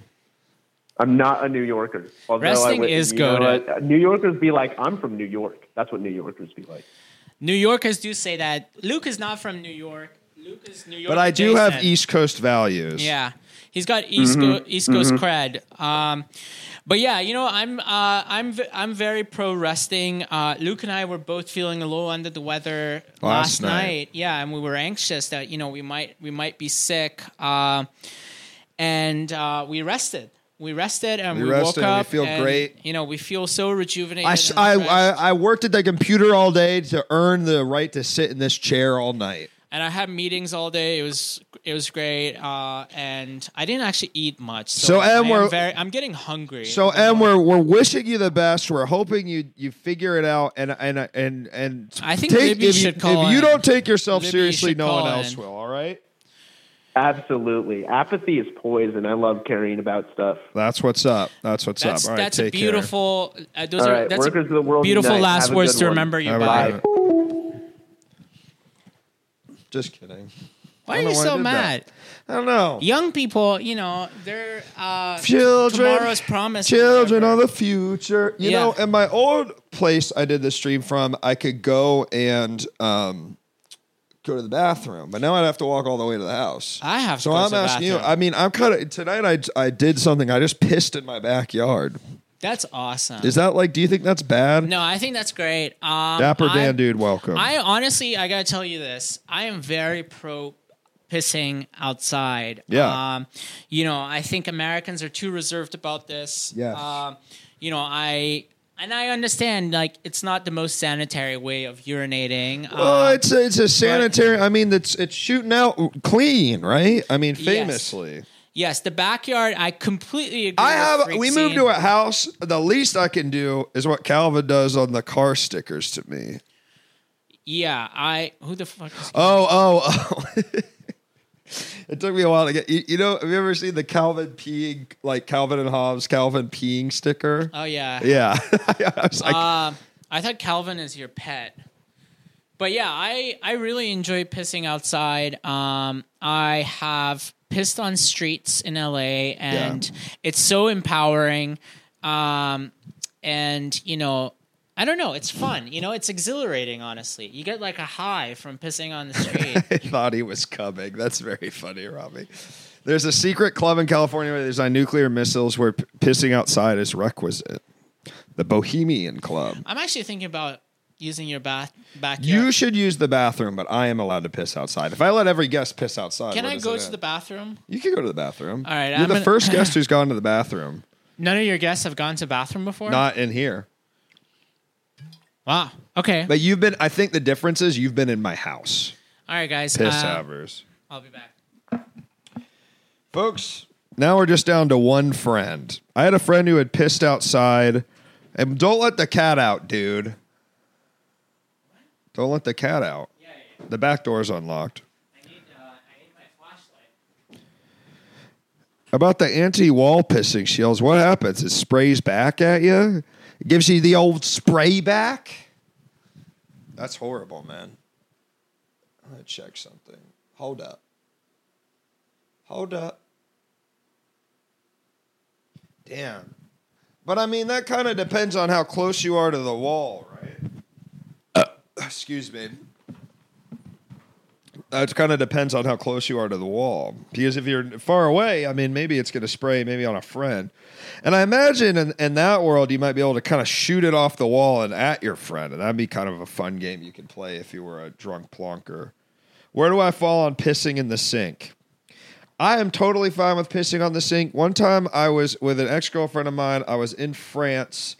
I'm not a New Yorker. Although I Wrestling would- is you know goated. what? Uh, New Yorkers be like, I'm from New York. That's what New Yorkers be like. New Yorkers do say that. Luke is not from New York. Luke is New York. But I do have. East Coast values. Yeah, he's got East Mm-hmm. Coast East Coast cred. Um, but yeah, you know, I'm uh, I'm v- I'm very pro wrestling. Uh, Luke and I were both feeling a little under the weather Last last, night. night. Yeah, and we were anxious that you know we might we might be sick, uh, and uh, we rested. We rested and We we, rested woke and we feel and, great. You know, we feel so rejuvenated. I, I. I, I worked at the computer all day to earn the right to sit in this chair all night. And I had meetings all day. It was it was great, uh, and I didn't actually eat much. So, So, I Em, we're- very, I'm getting hungry. So, Em, we're, we're wishing you the best. We're hoping you you figure it out. And and and and I think take, Libby if you, should call If you in. don't take yourself Libby seriously, no one else in. will. All right. Absolutely. Apathy is poison. I love caring about stuff. That's what's up. That's what's That's up. All right, that's a take beautiful. Uh, those All are right, that's workers a of the world beautiful unite. last Have words to one. remember you Have a by. Just kidding. Why are you I so mad? that. I don't know. Young people, you know, they're uh, Children, tomorrow's promise. Children of the future. You Yeah. know, in my old place I did the stream from, I could go and um, go to the bathroom, but now I'd have to walk all the way to the house. I have to So I'm asking you. I mean, I'm kind of tonight. I I did something. I just pissed in my backyard. That's awesome. Is that like? Do you think that's bad? no, I think that's great. Um, Dapper I- Dan, dude, welcome. I honestly, I gotta tell you this. I am very pro pissing outside. Yeah. Um, you know, I think Americans are too reserved about this. Yes. Um, you know, I and I understand like it's not the most sanitary way of urinating. Well, uh, it's a, it's a sanitary. I mean, it's it's shooting out clean, right? I mean, famously. yes, the backyard. I completely agree. I have. We Scene. moved to a house. The least I can do is what Calvin does on the car stickers to me. Yeah, I. Who the fuck? Is, Oh, oh, oh. it took me a while to get. You, you know, have you ever seen the Calvin peeing, like Calvin and Hobbes Calvin peeing sticker? oh yeah. Yeah, I like, Um, I thought Calvin is your pet. But yeah, I, I really enjoy pissing outside. Um, I have pissed on streets in LA, and it's so empowering. Um, and you know, I don't know, it's fun. You know, it's exhilarating. Honestly, you get like a high from pissing on the street. I thought he was coming. That's very funny, Robbie. There's a secret club in California where there's nuclear missiles where p- pissing outside is requisite. The Bohemian Club. I'm actually thinking about using your bath backyard. You should use the bathroom, but I am allowed to piss outside. If I let every guest piss outside, Can I go to end? the bathroom? You can go to the bathroom. All right, You're I'm the gonna- first guest who's gone to the bathroom. None of your guests have gone to bathroom before. Not in here. wow. Okay. But you've been, I think the difference is you've been in my house. All right, guys. Piss uh, havers. I'll be back. Folks, now we're just down to one friend. I had a friend who had pissed outside. And don't let the cat out, dude. Don't let the cat out. Yeah, yeah, The back door's unlocked. I need, uh, I need my flashlight. About the anti-wall pissing shields, what happens? It sprays back at you? It gives you the old spray back? That's horrible, man. I'm gonna check something. Hold up. Hold up. Damn. But I mean, that kind of depends on how close you are to the wall, right? Uh, excuse me. It kind of depends on how close you are to the wall. Because if you're far away, I mean, maybe it's going to spray maybe on a friend. And I imagine in, in that world, you might be able to kind of shoot it off the wall and at your friend. And that'd be kind of a fun game you could play if you were a drunk plonker. Where do I fall on pissing in the sink? I am totally fine with pissing on the sink. One time I was with an ex girlfriend of mine, I was in France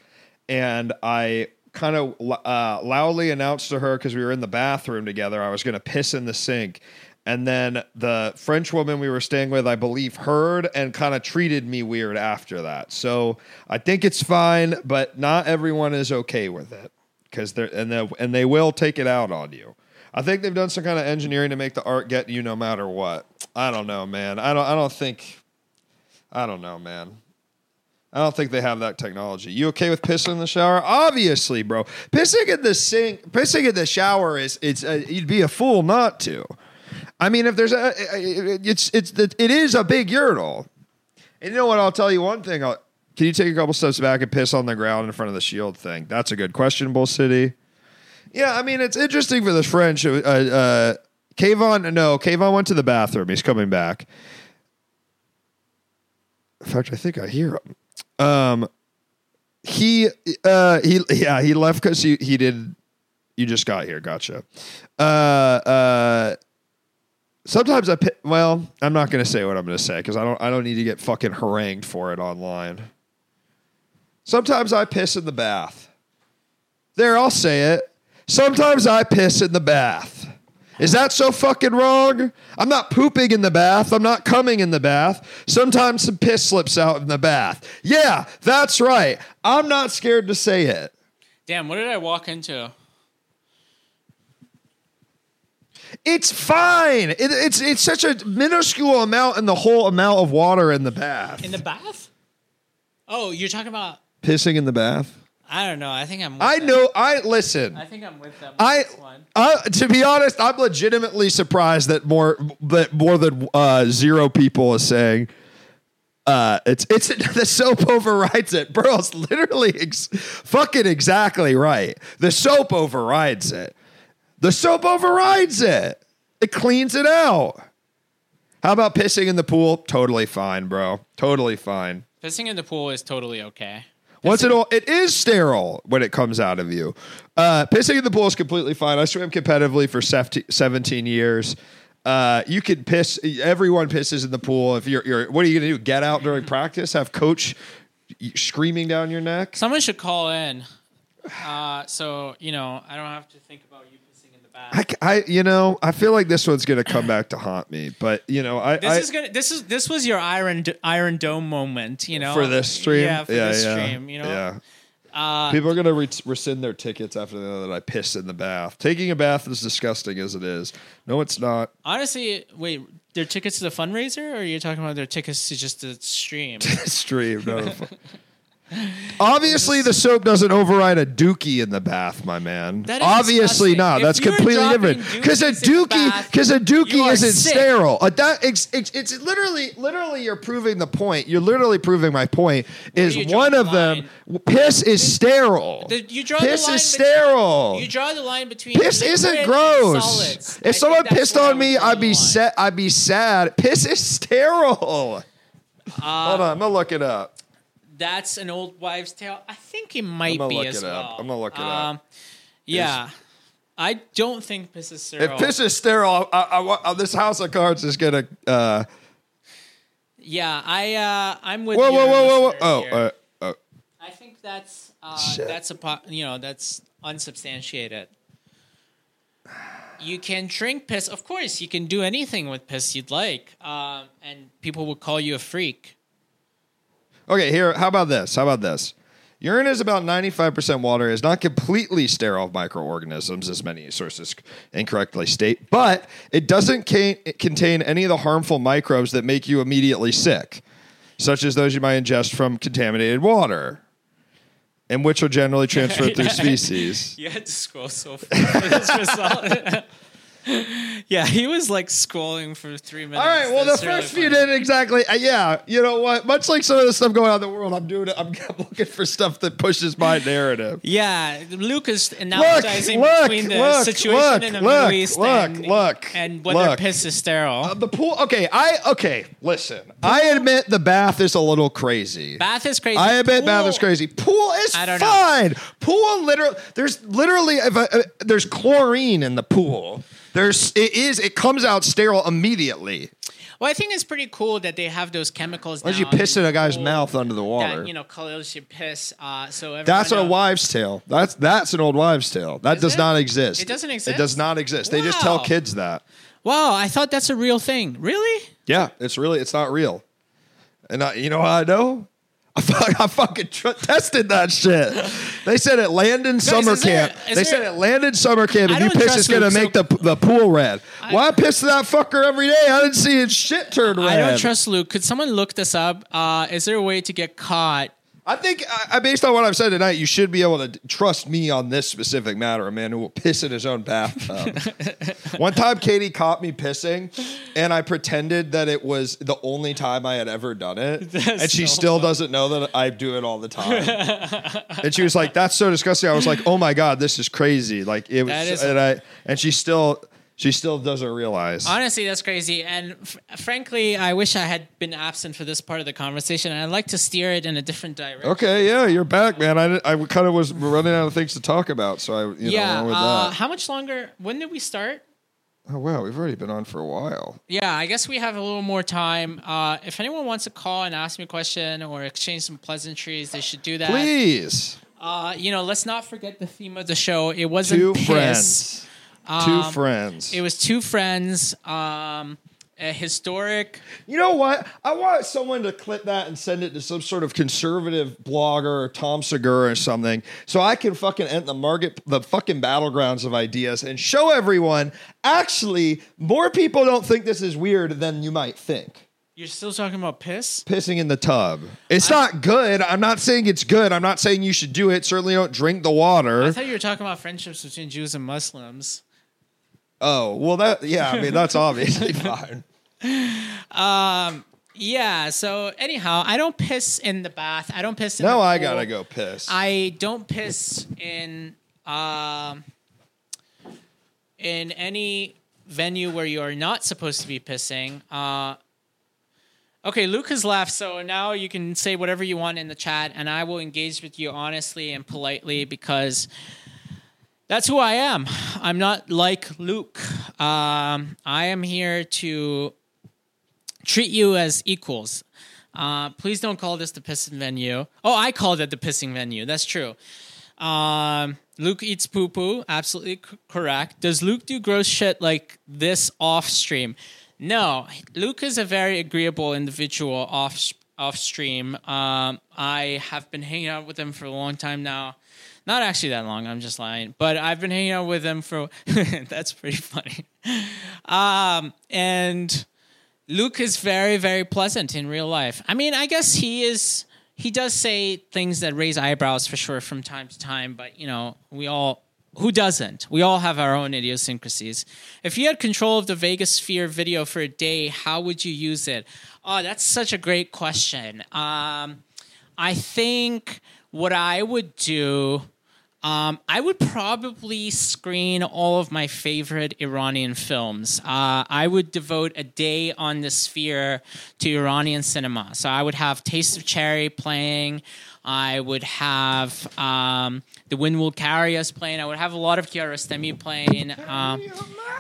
and I kind of uh, loudly announced to her because we were in the bathroom together, I was going to piss in the sink. And then the French woman we were staying with, I believe, heard and kind of treated me weird after that. So I think it's fine, but not everyone is okay with it because they're and they and they will take it out on you. I think they've done some kind of engineering to make the art get you no matter what. I don't know, man. I don't. I don't think. I don't know, man. I don't think they have that technology. You okay with pissing in the shower? Obviously, bro. Pissing in the sink, pissing in the shower is it's uh, you'd be a fool not to. I mean, if there's a, it's it's it is a big urinal. And you know what? I'll tell you one thing. I'll, can you take a couple steps back and piss on the ground in front of the shield thing? That's a good question, Bull City. Yeah, I mean, it's interesting for the French. Uh, uh, Keyvan, no, Keyvan went to the bathroom. He's coming back. In fact, I think I hear him. Um, he, uh, he, yeah, he left because he he did. You just got here, gotcha. Uh, uh, sometimes I, well, I'm not to say what I'm to say because I don't, I don't need to get fucking harangued for it online. Sometimes I piss in the bath. There, I'll say it. Sometimes I piss in the bath. Is that so fucking wrong? I'm not pooping in the bath. I'm not coming in the bath. Sometimes some piss slips out in the bath. Yeah, that's right. I'm not scared to say it. Damn, what did I walk into? It's fine. It, it's it's such a minuscule amount in the whole amount of water in the bath. In the bath? Oh, you're talking about? Pissing in the bath. I don't know. I think I'm. With I them. know. I listen. I think I'm with them. I, on this one. I, to be honest, I'm legitimately surprised that more that more than uh, zero people is saying uh, it's it's the soap overrides it, bro. Literally ex- fucking exactly right. The soap overrides it. The soap overrides it. It cleans it out. How about pissing in the pool? Totally fine, bro. Totally fine. Pissing in the pool is totally okay. Once it all, it is sterile when it comes out of you. Uh, pissing in the pool is completely fine. I swam competitively for 17 years. Uh, you can piss. Everyone pisses in the pool. If you're, you're what are you going to do? Get out during practice? Have coach screaming down your neck. Someone should call in, uh, so you know I don't have to think about you pissing in the bath. I, c- I- you know, I feel like this one's gonna come back to haunt me. But you know, I, this I is gonna. This is this was your Iron Iron Dome moment. You know, for this stream, Yeah, for yeah, this yeah, stream. You know, yeah. Uh, People are gonna re- rescind their tickets after they know that I pissed in the bath. Taking a bath is disgusting as it is. No, it's not. honestly, wait, their tickets to the fundraiser, or are you talking about their tickets to just the stream? Stream. No. Obviously, the soap doesn't override a dookie in the bath, my man. That is Obviously disgusting. not. If That's you're completely dropping different. Because a dookies in the dookie, bath, because a you dookie are isn't sick. sterile. A it's, it's, it's literally, literally, you're proving the point. You're literally proving my point. Is you draw one the of them piss is sterile. The- you draw piss the line is between- sterile. You draw the line between Piss liquid isn't and gross. I If think someone that's pissed where I on would me, draw I'd the be line. set. I'd be sad. Piss is sterile. Uh, Hold on, I'm gonna look it up. That's an old wives' tale. I think it might gonna be look as it up. well. I'm gonna look it up. Um, Yeah, I don't think piss is sterile. If sterile. piss is sterile, I, I, I, this house of cards is gonna. Uh, yeah, I uh, I'm with whoa, you. whoa, whoa, whoa, whoa! Oh, here. uh, oh, I think that's uh, Shit. that's a po- you know that's unsubstantiated. You can drink piss, of course. You can do anything with piss you'd like, um, and people will call you a freak. Okay. Here, how about this? How about this? Urine is about 95% water, is not completely sterile of microorganisms, as many sources incorrectly state, but it doesn't ca- contain any of the harmful microbes that make you immediately sick, such as those you might ingest from contaminated water, and which are generally transferred through species. You had to scroll so far for this result. yeah, he was like scrolling for three minutes. All right. Well, the That's really first few didn't exactly. Uh, yeah. You know what? Much like some of the stuff going on in the world, I'm doing it. I'm, I'm looking for stuff that pushes my narrative. Yeah, Luke is Look, analogizing look, between the look, situation look, in the look, Middle East look, and, look, and whether look. piss is sterile. Uh, the pool. Okay. I. Okay. Listen. I admit the bath is a little crazy. bath is crazy. I admit bath is crazy. Pool is I don't know. fine. Pool literally. There's literally if I, uh, there's chlorine in the pool. There's it is it comes out sterile immediately. Well, I think it's pretty cool that they have those chemicals. Why don't you piss in a guy's mouth under the water? That you know colors your piss. Uh, so That's a wives' tale. That's that's an old wives' tale. That Is does it? not exist. It doesn't exist. It does not exist. They just tell kids that. Wow, I thought that's a real thing. Really? Yeah, it's really it's not real. And I, you know how I know? I, fuck, I fucking tr- tested that shit. They said at Landon summer is there- camp. is they there- said at Landon summer camp, I if you don't piss, trust it's gonna Luke, make the the pool red. Why I piss that fucker every day? I didn't see his shit turn red. I don't trust Luke. Could someone look this up? Uh, is there a way to get caught? I think, I, based on what I've said tonight, you should be able to trust me on this specific matter. A man who will piss in his own bathtub. One time, Katie caught me pissing, and I pretended that it was the only time I had ever done it, That's and she so still doesn't know that I do it all the time. and she was like, "That's so disgusting." I was like, "Oh my god, this is crazy!" Like it was, and I, and she still, she still doesn't realize. Honestly, that's crazy. And f- frankly, I wish I had been absent for this part of the conversation. And I'd like to steer it in a different direction. Okay, yeah, you're back, man. I, I kind of was running out of things to talk about, so I, you know, yeah. with Uh, that. how much longer? When did we start? Oh wow, we've already been on for a while. Yeah, I guess we have a little more time. Uh, if anyone wants to call and ask me a question or exchange some pleasantries, they should do that. Please, Uh, you know, let's not forget the theme of the show. It wasn't two piss. friends. Two Um, friends. It was two friends. Um, a historic. you know what? I want someone to clip that and send it to some sort of conservative blogger or Tom Segura or something, so I can fucking enter the market, the fucking battlegrounds of ideas, and show everyone. Actually, more people don't think this is weird than you might think. You're still talking about piss? pissing in the tub. It's not good. I'm not saying it's good. I'm not saying you should do it. Certainly don't drink the water. I thought you were talking about friendships between Jews and Muslims. Oh, well that yeah, I mean that's obviously fine. Um. Yeah. So anyhow, I don't piss in the bath. I don't piss in. Now the I pool. got to go piss. I don't piss in um, in any venue where you are not supposed to be pissing. Uh, okay, Luke has left, so now you can say whatever you want in the chat, and I will engage with you honestly and politely because that's who I am. I'm not like Luke. Um, I am here to treat you as equals. Uh, please don't call this the pissing venue. Oh, I called it the pissing venue. That's true. Um, Luke eats poo poo. Absolutely c- correct. Does Luke do gross shit like this off stream? No. Luke is a very agreeable individual off off stream. Um, I have been hanging out with him for a long time now. Not actually that long. I'm just lying. But I've been hanging out with him for. that's pretty funny. Um, and Luke is very, very pleasant in real life. I mean, I guess he is. He does say things that raise eyebrows for sure from time to time, but you know, we all. Who doesn't? We all have our own idiosyncrasies. If you had control of the Vegas Sphere video for a day, how would you use it? Oh, that's such a great question. Um, I think what I would do um, I would probably screen all of my favorite Iranian films. Uh, I would devote a day on the sphere to Iranian cinema. So I would have Taste of Cherry playing. I would have um, The Wind Will Carry Us playing. I would have a lot of Kiarostami playing. Um,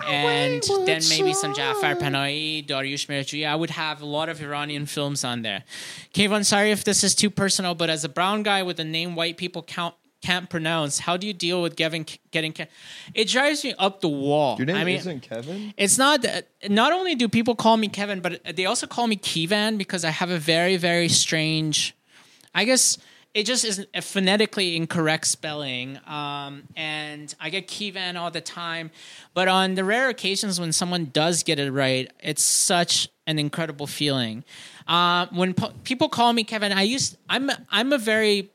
and then maybe some Jafar Panahi, Dariush Mehrjui. I would have a lot of Iranian films on there. Keyvan, sorry if this is too personal, but as a brown guy with a name white people count can't pronounce. How do you deal with getting getting? It drives me up the wall. Your name I mean, isn't Kevin. It's not. that- Not only do people call me Kevin, but they also call me Kivan because I have a very very strange. I guess it just is a phonetically incorrect spelling, um, and I get Kivan all the time. But on the rare occasions when someone does get it right, it's such an incredible feeling. Uh, when po- people call me Kevin, I used I'm I'm a very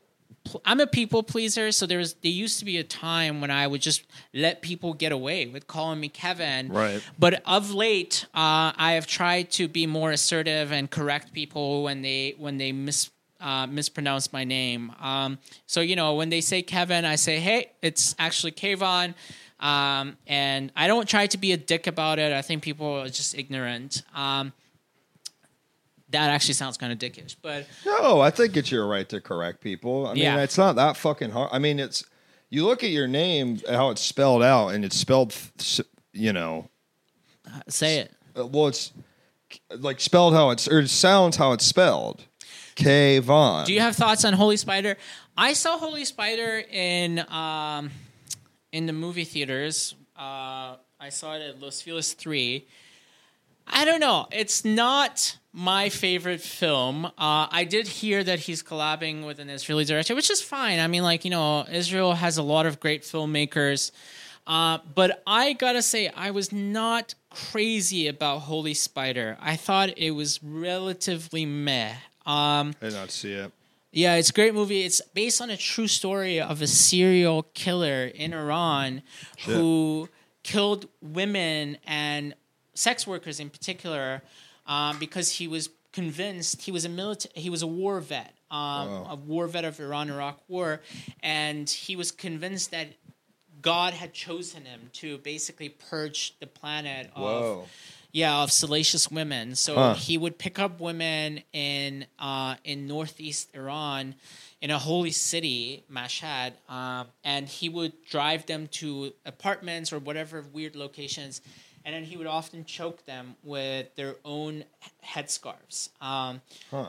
I'm a people pleaser, so there was there used to be a time when I would just let people get away with calling me Kevin. Right. But of late, uh, I have tried to be more assertive and correct people when they when they mis uh, mispronounce my name. Um, so you know when they say Kevin, I say, hey, it's actually Keyvan. Um, and I don't try to be a dick about it. I think people are just ignorant. Um, that actually sounds kind of dickish, but No, I think it's your right to correct people. I mean, Yeah. it's not that fucking hard. I mean, it's you look at your name how it's spelled out, and it's spelled, s- you know, say it. uh, well, it's like spelled how it's or it sounds how it's spelled. K Von. Do you have thoughts on Holy Spider? I saw Holy Spider in um, in the movie theaters. Uh, I saw it at Los Feliz Three. I don't know. It's not my favorite film. Uh, I did hear that he's collabing with an Israeli director, which is fine. I mean, like you know, Israel has a lot of great filmmakers. Uh, but I gotta say, I was not crazy about Holy Spider. I thought it was relatively meh. Um, I did not see it. yeah, it's a great movie. It's based on a true story of a serial killer in Iran who killed women and sex workers in particular um, because he was convinced he was a military he was a war vet um, a war vet of Iran Iraq war and he was convinced that God had chosen him to basically purge the planet of Whoa. Yeah, of salacious women. So Huh. he would pick up women in uh, in northeast Iran, in a holy city, Mashhad, um, and he would drive them to apartments or whatever weird locations, and then he would often choke them with their own headscarves. Um,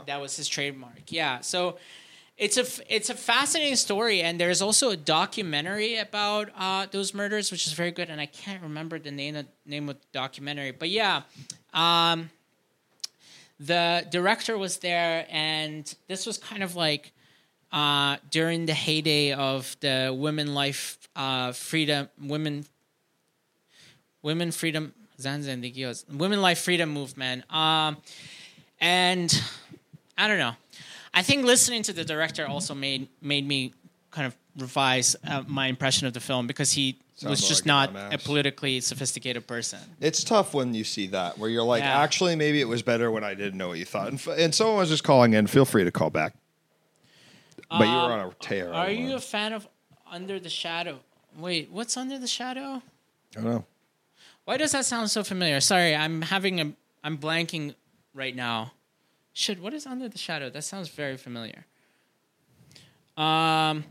That was his trademark. Yeah, so. It's a it's a fascinating story, and there's also a documentary about uh, those murders, which is very good. And I can't remember the name of, name of the documentary, but yeah, um, the director was there, and this was kind of like uh, during the heyday of the women life uh, freedom women women freedom women life freedom movement um, and I don't know I think listening to the director also made made me kind of revise uh, my impression of the film because he Sounds was just like not a politically sophisticated person It's tough when you see that, where you're like, Yeah. actually, maybe it was better when I didn't know what you thought. And, f- and someone was just calling in. Feel free to call back. But you were on a tear. Are you a fan of Under the Shadow? Wait, what's Under the Shadow? I don't know. Why does that sound so familiar? Sorry, I'm having a I'm blanking right now. Shit, what is Under the Shadow? That sounds very familiar. Um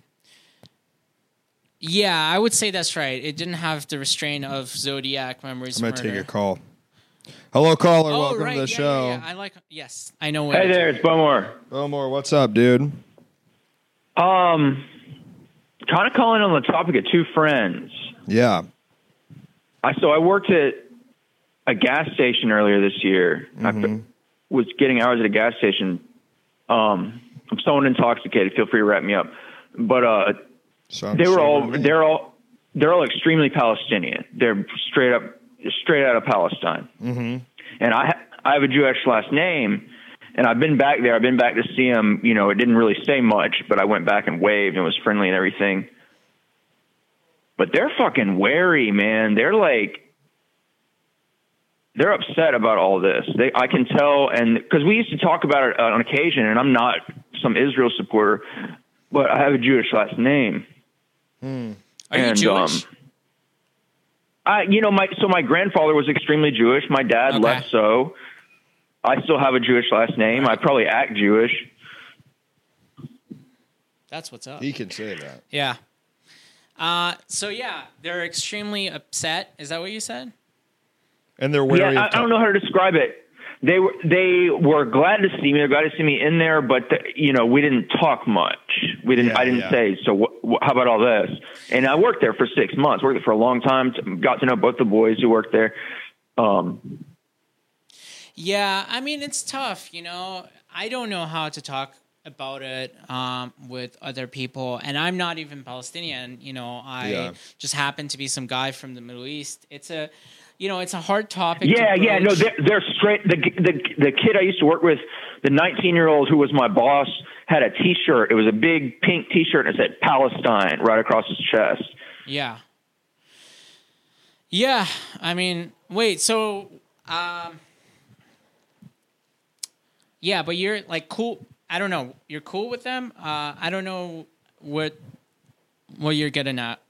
Yeah, I would say that's right. It didn't have the restraint of Zodiac Memories I'm gonna take a call. Hello, caller. Oh, Welcome right. to the yeah, show. Yeah, yeah. I like. Yes, I know. What Hey you're there, it's Bowmore. Bowmore, what's up, dude? Um, kind of calling on the topic of two friends. Yeah. I so I worked at a gas station earlier this year. I f- was getting hours at a gas station. Um, I'm someone intoxicated. Feel free to wrap me up. But uh, Sounds they were all they're all they're all extremely Palestinian. They're straight up straight out of Palestine. Mm-hmm. And I I have a Jewish last name, and I've been back there. I've been back to see them. You know, it didn't really say much, but I went back and waved and was friendly and everything. But they're fucking wary, man. They're like they're upset about all this. They, I can tell, and because we used to talk about it on occasion, and I'm not some Israel supporter, but I have a Jewish last name. Are you Jewish? um, I, you know, my so my grandfather was extremely Jewish. My dad Okay. less so. I still have a Jewish last name. I probably act Jewish. That's what's up. He can say that. Yeah. Uh, so yeah, they're extremely upset. Is that what you said? And they're wary. yeah, I, I don't know how to describe it. They were they were glad to see me. They're glad to see me in there, but the, you know we didn't talk much. We didn't. Yeah, I didn't yeah. say. So wh- wh- how about all this? And I worked there for six months. Worked there for a long time. t- Got to know both the boys who worked there. Um, Yeah, I mean it's tough. You know, I don't know how to talk about it um, with other people, and I'm not even Palestinian. You know, I Yeah. just happen to be some guy from the Middle East. It's a, you know, it's a hard topic. Yeah, to yeah, no, they're, they're straight. The, the the kid I used to work with, the 19 year old who was my boss, had a T-shirt. It was a big pink T-shirt and it said Palestine right across his chest. Yeah. Yeah, I mean, wait, so um Yeah, but you're like cool I don't know. You're cool with them? Uh I don't know what what you're getting at.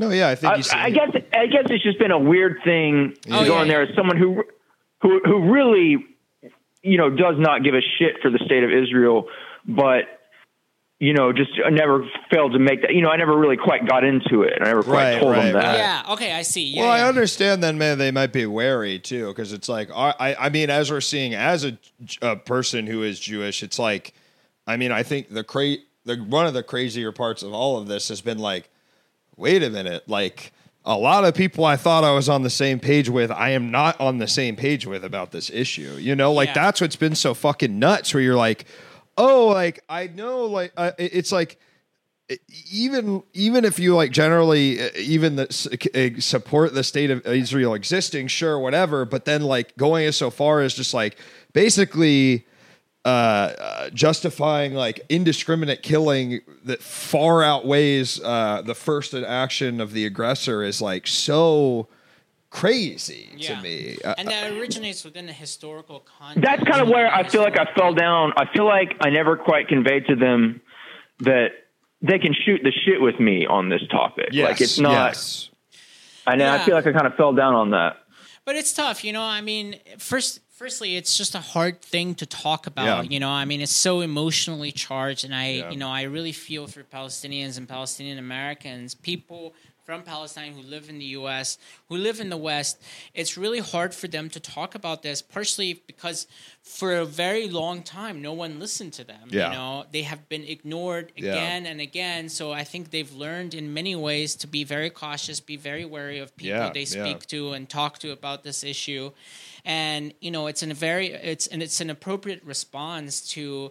No, yeah, I think I, you said. I guess I guess it's just been a weird thing Oh, to go yeah, in there yeah. as someone who who who really you know does not give a shit for the state of Israel, but you know just I never failed to make that. You know, I never really quite got into it. I never quite Right, told right, them that. right. yeah, okay, I see. Yeah. well, I understand then, man. They might be wary too, because it's like I, I, I mean, as we're seeing, as a, a person who is Jewish, it's like, I mean, I think the cra- the one of the crazier parts of all of this has been like, wait a minute, like a lot of people I thought I was on the same page with, I am not on the same page with about this issue. You know, like Yeah. that's what's been so fucking nuts. Where you're like, oh, like I know, like uh, it's like even even if you like generally uh, even the, uh, support the state of Israel existing, sure, whatever. But then like going as so far as just like basically uh, uh, justifying like indiscriminate killing that far outweighs uh, the first action of the aggressor is like so crazy Yeah. to me. Uh, and that originates within a historical context. That's kind of where I feel like I fell down. I feel like I never quite conveyed to them that they can shoot the shit with me on this topic. yes, like it's not. yes. And I Yeah. feel like I kind of fell down on that. But it's tough, you know. I mean, first, firstly, it's just a hard thing to talk about. Yeah. You know, I mean, it's so emotionally charged, and I, Yeah. you know, I really feel for Palestinians and Palestinian Americans, people from Palestine who live in the U.S., who live in the West. It's really hard for them to talk about this, partially because for a very long time, no one listened to them. Yeah. You know, they have been ignored Yeah. again and again. So I think they've learned in many ways to be very cautious, be very wary of people Yeah, they yeah. speak to and talk to about this issue and you know it's in a very it's and it's an appropriate response to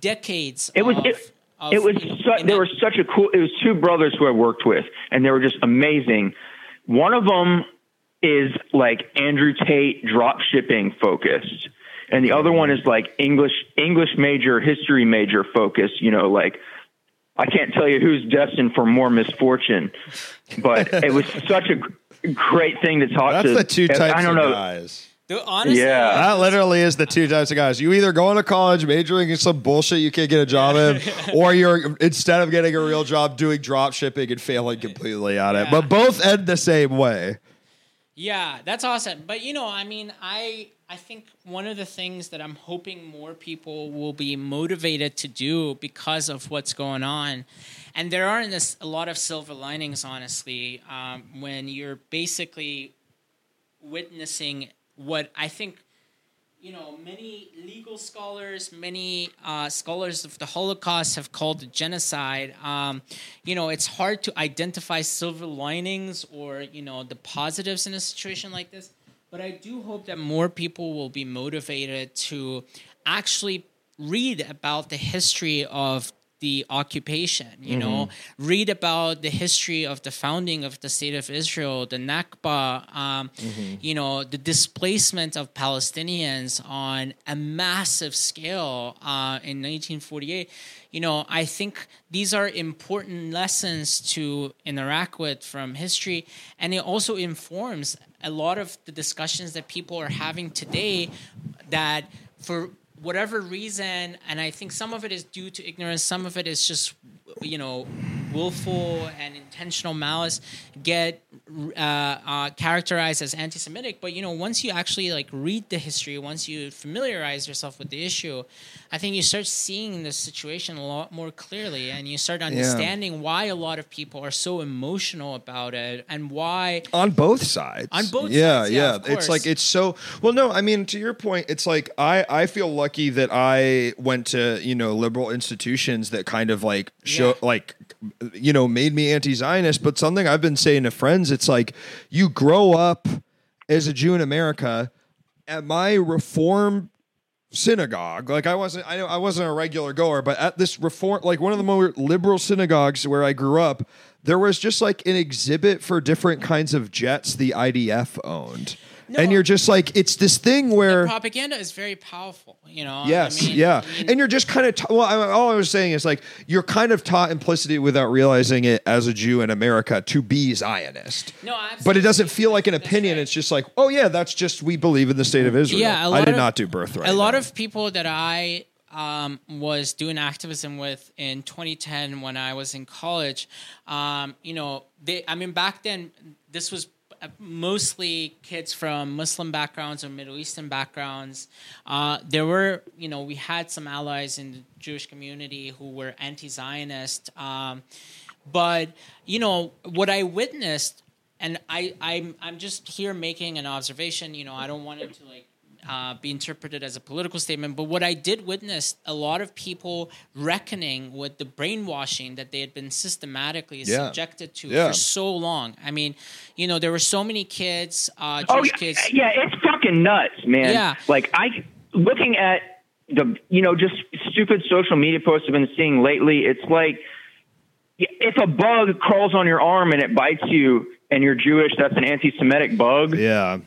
decades It was of, it, of, it was you know, su- in they that- were such a cool. It was two brothers who I worked with, and they were just amazing. One of them is like Andrew Tate drop shipping focused, and the other one is like English English major, history major focused. You know, like I can't tell you who's destined for more misfortune, but it was such a great thing to talk That's to. the two types I don't of know. guys. Dude, honestly Yeah. That literally is the two types of guys. You either go into college majoring in some bullshit you can't get a job in, or you're instead of getting a real job doing drop shipping and failing completely at it. But both end the same way. Yeah, that's awesome. But you know, I mean, I I think one of the things that I'm hoping more people will be motivated to do because of what's going on, and there aren't this, a lot of silver linings, honestly, um, when you're basically witnessing what I think you know, many legal scholars, many uh, scholars of the Holocaust have called genocide. Um, you know, it's hard to identify silver linings or you know the positives in a situation like this. But I do hope that more people will be motivated to actually read about the history of the occupation you mm-hmm. know read about the history of the founding of the state of israel the nakba um, mm-hmm. you know the displacement of palestinians on a massive scale uh, in 1948 you know i think these are important lessons to interact with from history and it also informs a lot of the discussions that people are having today that for whatever reason, and I think some of it is due to ignorance, some of it is just, you know, willful and intentional malice get uh, uh, characterized as anti-Semitic. But you know, once you actually like read the history, once you familiarize yourself with the issue, I think you start seeing the situation a lot more clearly, and you start understanding yeah. why a lot of people are so emotional about it, and why on both sides. On both yeah, sides, yeah. yeah. It's like it's so well. No, I mean to your point, it's like I I feel lucky that I went to you know liberal institutions that kind of like show like you know, made me anti-Zionist. But something I've been saying to friends, it's like you grow up as a Jew in America at my reform synagogue. Like I wasn't, I, know I wasn't a regular goer, but at this reform, like one of the more liberal synagogues where I grew up, there was just like an exhibit for different kinds of jets the IDF owned. No, and you're just like it's this thing where propaganda is very powerful. You know. Yes. I mean, yeah. I mean, and you're just kind of ta- well. I, all I was saying is like you're kind of taught implicitly without realizing it as a Jew in America to be Zionist. No, absolutely. But it doesn't feel like an opinion. Right. It's just like, oh yeah, that's just we believe in the state of Israel. Yeah. I did of, not do birthright. A lot of people that I um, was doing activism with in 2010 when I was in college. Um, you know, they. I mean, back then this was mostly kids from Muslim backgrounds or Middle Eastern backgrounds. Uh, there were, you know, we had some allies in the Jewish community who were anti-Zionist. Um, but you know what I witnessed, and I, I'm I'm just here making an observation. You know, I don't want it to like uh, be interpreted as a political statement. But what I did witness a lot of people reckoning with the brainwashing that they had been systematically yeah. subjected to yeah. for so long. I mean, you know, there were so many kids, uh, oh, yeah, kids. Yeah, it's fucking nuts, man. Yeah. Like, I, looking at the, you know, just stupid social media posts I've been seeing lately, it's like, if a bug crawls on your arm and it bites you and you're Jewish, that's an anti Semitic bug. Yeah.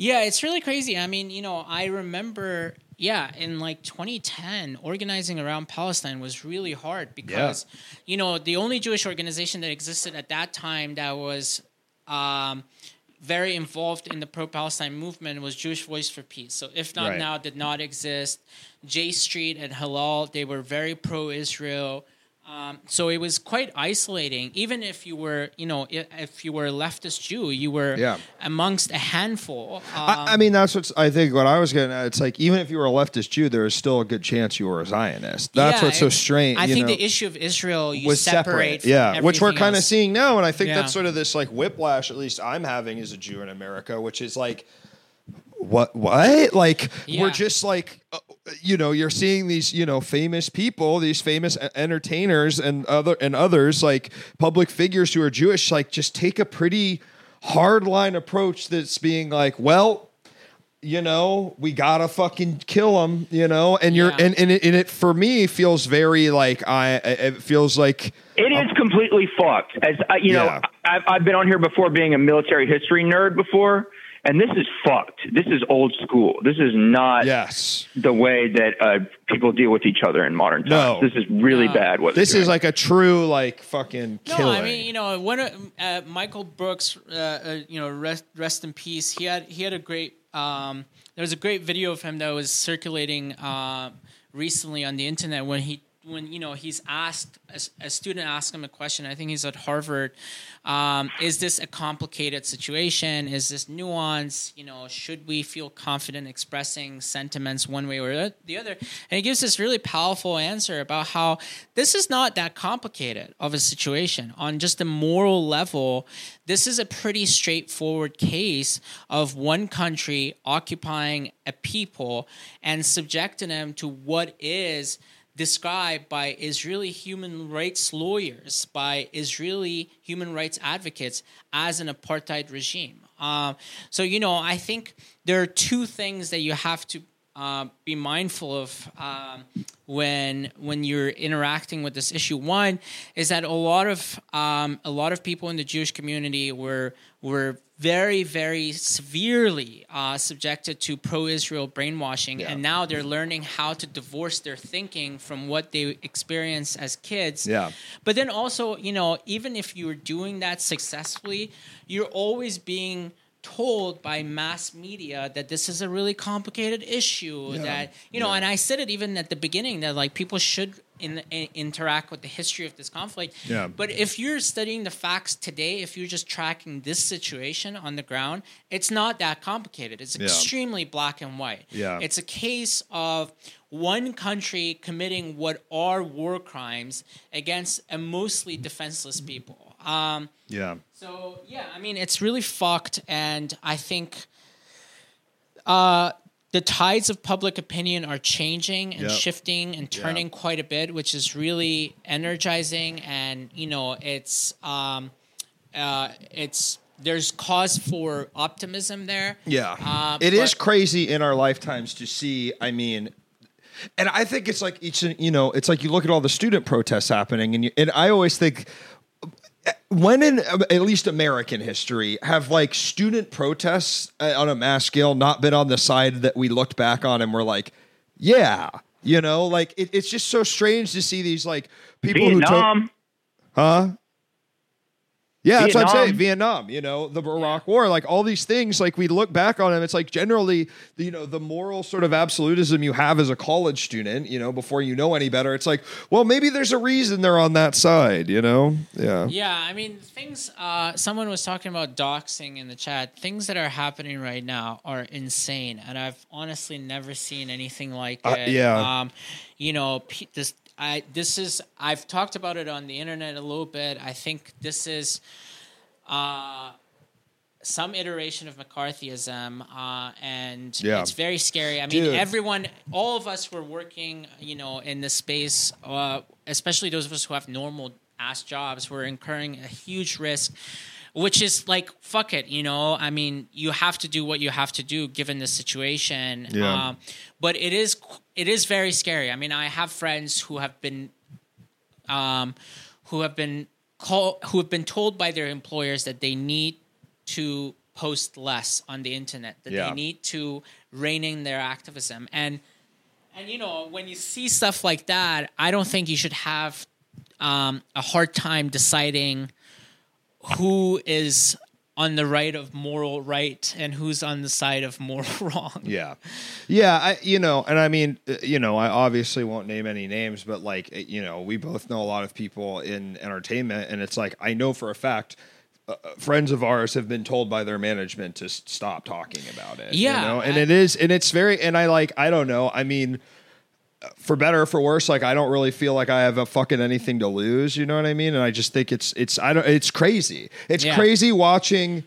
Yeah, it's really crazy. I mean, you know, I remember, yeah, in like 2010, organizing around Palestine was really hard because, yeah. you know, the only Jewish organization that existed at that time that was um, very involved in the pro-Palestine movement was Jewish Voice for Peace. So, if not right. now, did not exist. J Street and Hillel, they were very pro-Israel. Um, so it was quite isolating. Even if you were, you know, if you were a leftist Jew, you were yeah. amongst a handful. Um, I, I, mean, that's what I think. What I was getting at, it's like even if you were a leftist Jew, there is still a good chance you were a Zionist. That's yeah, what's so strange. I think know, the issue of Israel you was separate, separate. yeah, which we're kind of seeing now, and I think yeah. that's sort of this like whiplash. At least I'm having as a Jew in America, which is like what what like yeah. we're just like uh, you know you're seeing these you know famous people these famous entertainers and other and others like public figures who are jewish like just take a pretty hard line approach that's being like well you know we gotta fucking kill them you know and you're yeah. and, and it, and, it, for me feels very like i it feels like it is completely fucked as uh, you yeah. know I've, I've been on here before being a military history nerd before and this is fucked. This is old school. This is not yes the way that uh, people deal with each other in modern times. No. This is really no. bad. What this is like a true like fucking killing. No, I mean you know when uh, Michael Brooks, uh, uh, you know rest rest in peace. He had he had a great. Um, there was a great video of him that was circulating uh, recently on the internet when he when you know he's asked a, student asked him a question. I think he's at Harvard. Um, is this a complicated situation? Is this nuance? You know, should we feel confident expressing sentiments one way or the other? And he gives this really powerful answer about how this is not that complicated of a situation on just a moral level. This is a pretty straightforward case of one country occupying a people and subjecting them to what is described by Israeli human rights lawyers, by Israeli human rights advocates as an apartheid regime. Um, so, you know, I think there are two things that you have to uh, be mindful of um, when when you're interacting with this issue. One is that a lot of um, a lot of people in the Jewish community were were very very severely uh, subjected to pro-Israel brainwashing, Yeah. and now they're learning how to divorce their thinking from what they experienced as kids. Yeah. But then also, you know, even if you're doing that successfully, you're always being told by mass media that this is a really complicated issue Yeah. that you know Yeah. and i said it even at the beginning that like people should in, in- interact with the history of this conflict Yeah. but if you're studying the facts today if you're just tracking this situation on the ground it's not that complicated it's Yeah. extremely black and white Yeah. it's a case of one country committing what are war crimes against a mostly defenseless people um, Yeah. so yeah, I mean it's really fucked, and I think uh, the tides of public opinion are changing and Yep. shifting and turning quite a bit, which is really energizing. And you know, it's um, uh, it's there's cause for optimism there. Yeah. Uh, it is crazy in our lifetimes to see, I mean, and I think it's like each, you know, it's like you look at all the student protests happening, and you, and I always think, when in at least American history have like student protests uh, on a mass scale not been on the side that we looked back on and were like, yeah, you know, like it, it's just so strange to see these like people who took, huh? Yeah, that's what I'm saying. Vietnam. Vietnam, you know, the Iraq War, like all these things, like we look back on them, it's like generally, you know, the moral sort of absolutism you have as a college student, you know, before you know any better, it's like, well, maybe there's a reason they're on that side, you know? Yeah. Yeah, I mean, things. Uh, someone was talking about doxing in the chat. Things that are happening right now are insane, and I've honestly never seen anything like Uh, it. yeah. Um, you know, pe- this. I this is. I've talked about it on the internet a little bit. I think this is. Uh, some iteration of McCarthyism, uh, and Yeah. it's very scary. I mean, Dude. everyone, all of us were working, you know, in this space, uh, especially those of us who have normal ass jobs, were incurring a huge risk, which is like, fuck it, you know. I mean, you have to do what you have to do given the situation. Yeah. Um, but it is, it is very scary. I mean, I have friends who have been um, who have been call, who have been told by their employers that they need to post less on the internet, that Yeah. they need to rein in their activism, and and you know when you see stuff like that, I don't think you should have um, a hard time deciding who is on the right of moral right and who's on the side of moral wrong. Yeah, yeah. I, you know, and I mean, uh, you know, I obviously won't name any names, but like, uh, you know, we both know a lot of people in entertainment, and it's like I know for a fact. Uh, uh, friends of ours have been told by their management to stop talking about it. Yeah, you know? and I- it is, and it's very, and I like, I don't know. I mean, for better or for worse, like I don't really feel like I have a fucking anything to lose. You know what I mean? And I just think it's, it's, I don't, it's crazy. It's Yeah. crazy watching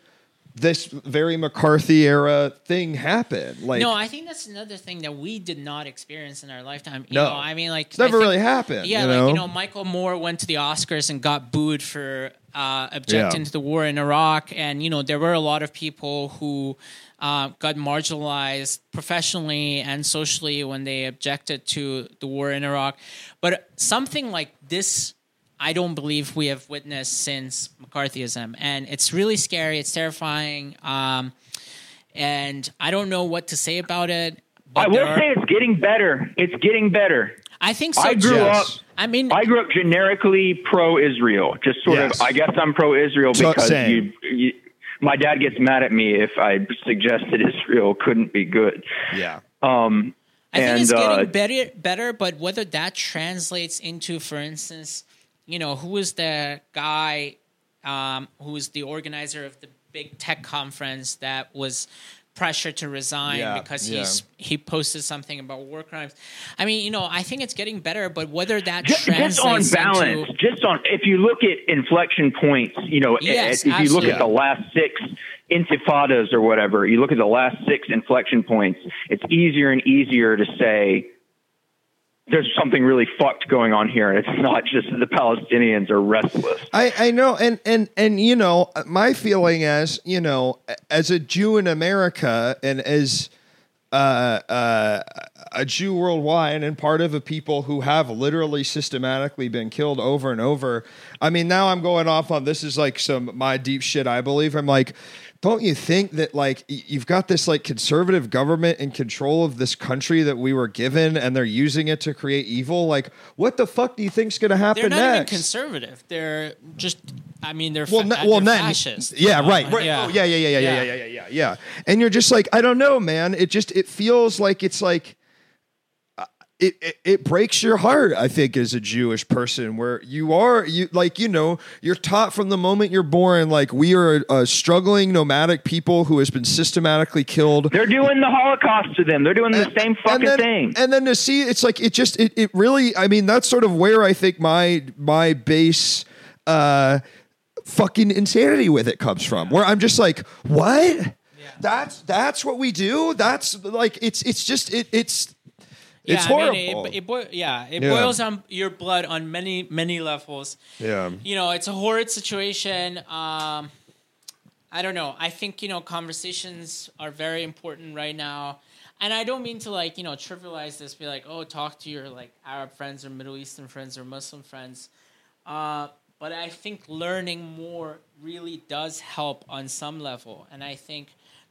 this very McCarthy era thing happen. Like, No, I think that's another thing that we did not experience in our lifetime. You No. know, I mean, like It's never think- really happened. Yeah, you like you know, Michael Moore went to the Oscars and got booed for uh, objecting Yeah. to the war in Iraq, and you know there were a lot of people who uh, got marginalized professionally and socially when they objected to the war in Iraq. But something like this. I don't believe we have witnessed since McCarthyism, and it's really scary. It's terrifying, um, and I don't know what to say about it. But I will are- say it's getting better. It's getting better. I think so. I grew. Yes. up. I mean, I grew up generically pro-Israel. Just sort Yes. of. I guess I'm pro-Israel because same. you, you. My dad gets mad at me if I suggested Israel couldn't be good. yeah. Um, I think and it's getting uh, better, better, but whether that translates into, for instance, you know, who is the guy um, who was the organizer of the big tech conference that was pressured to resign Yeah, because yeah. he's he posted something about war crimes. I mean, you know, I think it's getting better, but whether that just, translates just on balance, into just on if you look at inflection points, you know, Yes, if you look at the last six intifadas or whatever, you look at the last six inflection points, it's easier and easier to say there's something really fucked going on here, and it's not just that the Palestinians are restless. I, I know, and and and you know, my feeling as you know, as a Jew in America, and as uh, uh, a Jew worldwide, and part of a people who have literally systematically been killed over and over. I mean, now I'm going off on this is like some my deep shit. I believe I'm like. Don't you think that like you've got this like conservative government in control of this country that we were given, and they're using it to create evil? Like, what the fuck do you think's going to happen next? they're not even conservative. They're just, I mean, they're well, fa- they're well, then, fascist. yeah, you know? right, right. Yeah. Oh, yeah, yeah, yeah, yeah, yeah, yeah, yeah, yeah, yeah. And you're just like, I don't know, man. It just it feels like it's like it, it it breaks your heart. I think as a Jewish person, where you are, you like, you know, you're taught from the moment you're born, like we are a struggling nomadic people who has been systematically killed. They're doing the Holocaust to them. They're doing the same fucking and then, thing. And then to see it's like it just it, it really I mean that's sort of where I think my my base uh fucking insanity with it comes from. Where I'm just like, what? That's that's what we do? That's like it's it's just it it's Yeah, it's I horrible. mean, it, it boi- yeah, it Yeah. boils on your blood on many, many levels. yeah. You know, it's a horrid situation. Um, I don't know. I think you know conversations are very important right now, and I don't mean to like you know trivialize this. Be like, oh, talk to your like Arab friends or Middle Eastern friends or Muslim friends. Uh, but I think learning more really does help on some level, and I think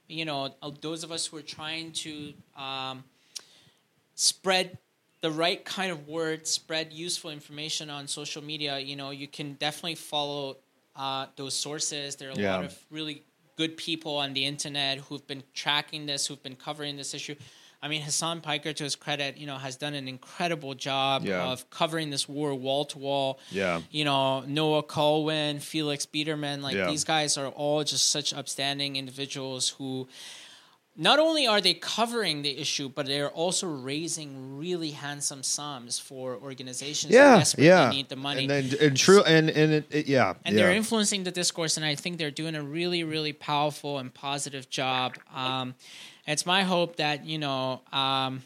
you know those of us who are trying to um, spread the right kind of words, spread useful information on social media, you know, you can definitely follow uh, those sources. There are a Yeah. lot of really good people on the internet who've been tracking this, who've been covering this issue. I mean, Hassan Piker, to his credit, you know, has done an incredible job Yeah. of covering this war wall to wall. Yeah. You know, Noah Kulwin, Felix Biederman, like Yeah. these guys are all just such upstanding individuals who not only are they covering the issue, but they're also raising really handsome sums for organizations that Yeah, desperately yeah. need the money. And then and true and and it, it- yeah. and yeah. they're influencing the discourse, and I think they're doing a really, really powerful and positive job. Um, it's my hope that you know, um,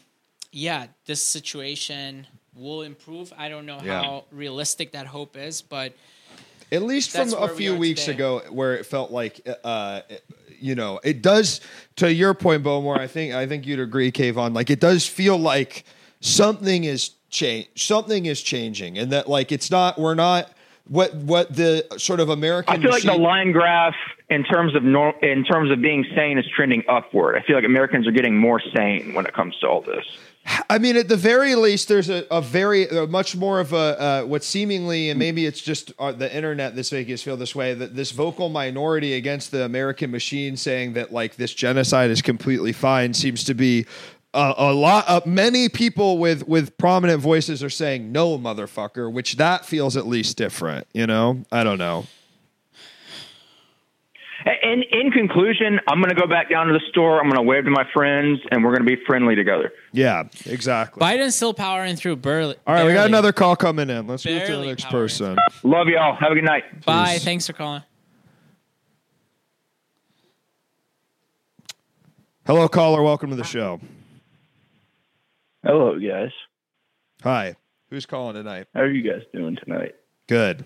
yeah, this situation will improve. I don't know Yeah. how realistic that hope is, but At least from a where we few weeks today. ago, where it felt like, uh, you know, it does. To your point, Bowmore, I think I think you'd agree, Keyvan. Like it does feel like something is change. Something is changing, and that like it's not. We're not. What what the sort of American. I feel like the line graph in terms of nor- in terms of being sane is trending upward. I feel like Americans are getting more sane when it comes to all this. I mean, at the very least, there's a, a very uh, much more of a uh, what seemingly, and maybe it's just uh, the internet that's making us feel this way. That this vocal minority against the American machine, saying that like this genocide is completely fine, seems to be uh, a lot. Uh, many people with with prominent voices are saying no, motherfucker, which that feels at least different. You know, I don't know. In in conclusion, I'm going to go back down to the store. I'm going to wave to my friends, and we're going to be friendly together. Yeah, exactly. Biden's still powering through Burley. All right, we got another call coming in. Let's move to the next powering person. Love y'all. Have a good night. Bye. Peace. Thanks for calling. Hello, caller. Welcome to the show. Hello, guys. Hi. Who's calling tonight? How are you guys doing tonight? Good.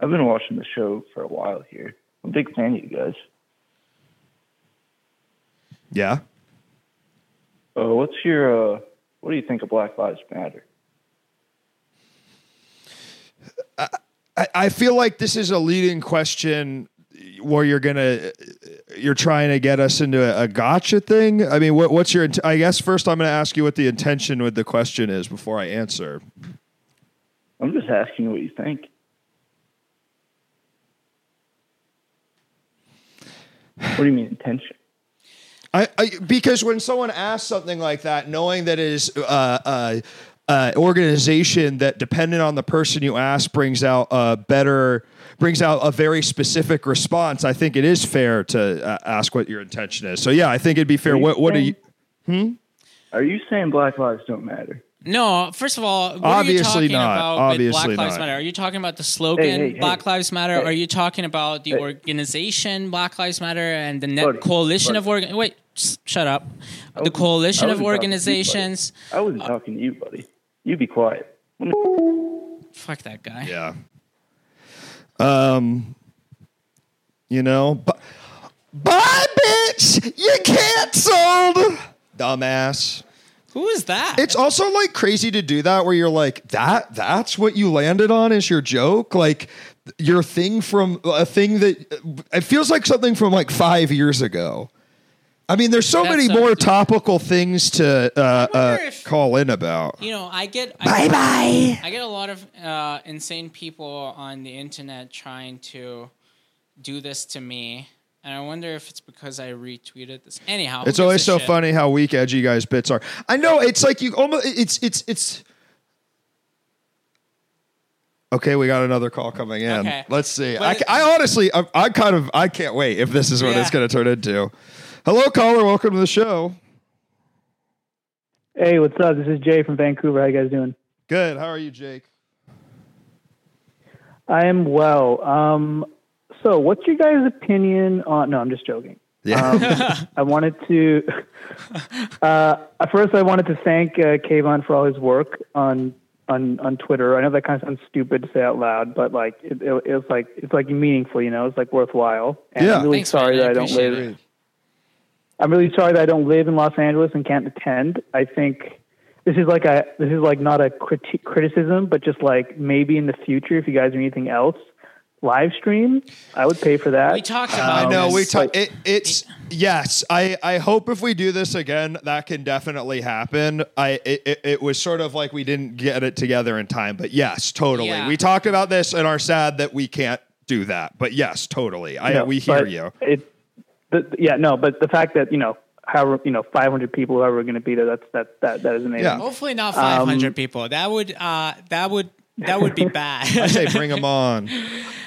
I've been watching the show for a while here. I'm a big fan of you guys. Yeah. Uh, what's your uh, what do you think of Black Lives Matter? I, I feel like this is a leading question where you're gonna you're trying to get us into a, a gotcha thing. I mean, what, what's your? I guess first I'm gonna ask you what the intention with the question is before I answer. I'm just asking what you think. What do you mean intention? I, I because when someone asks something like that, knowing that it is uh, uh, uh, organization that, depending on the person you ask, brings out a better brings out a very specific response. I think it is fair to uh, ask what your intention is. So yeah, I think it'd be fair. What what are you? saying- Are you saying Black Lives don't matter? No, first of all, what Obviously are you talking not. about Obviously with Black Lives not. Matter? Are you talking about the slogan Hey, hey, hey. Black Lives Matter? Hey. Are you talking about the Hey. organization Black Lives Matter and the net Buddy, coalition buddy. of organ? Wait, s- shut up. The wasn't- coalition of wasn't talking to you, organizations. I wasn't talking to you, buddy. You be quiet. Fuck that guy. Yeah. Um. You know, but bye, bitch. You canceled, dumbass. Who is that? It's also like crazy to do that where you're like that that's what you landed on is your joke like your thing from a thing that it feels like something from like 5 years ago. I mean there's so That's many more topical things to uh, uh, if- call in about. you know, I get I Bye get, bye. I get a lot of uh, insane people on the internet trying to do this to me, and I wonder if it's because I retweeted this. Anyhow, It's always so shit? funny how weak edgy guys bits are. I know it's like you almost it's it's it's Okay, we got another call coming in. Okay. Let's see. I, I honestly, I'm, I'm kind of, I can't wait if this is what it's going to turn into. Hello, caller. Welcome to the show. Hey, what's up? This is Jay from Vancouver. How you guys doing? Good. How are you, Jake? I am well. Um, so, what's your guys' opinion on? No, I'm just joking. Yeah. Um, I wanted to. Uh, at first, I wanted to thank uh, Keyvan for all his work on on on Twitter. I know that kind of sounds stupid to say out loud, but like it, it, it's like it's like meaningful. You know, it's like worthwhile. And Yeah. I'm really Thanks, sorry I that I don't live. it. I'm really sorry that I don't live in Los Angeles and can't attend. I think this is like a this is like not a criti- criticism, but just like maybe in the future, if you guys do anything else, live stream, I would pay for that. We talked about. Um, I know we talked. It, it's yes. I I hope if we do this again, that can definitely happen. I it, it, it was sort of like we didn't get it together in time, but yes, totally. Yeah. We talked about this and are sad that we can't do that. But yes, totally. I No, we hear you. It, the, yeah, no, but the fact that you know, however, you know, 500 people, whoever are going to be there, that's that that that is amazing. Yeah. Hopefully not Um, 500 people. That would uh, that would that would be bad. I say bring them on.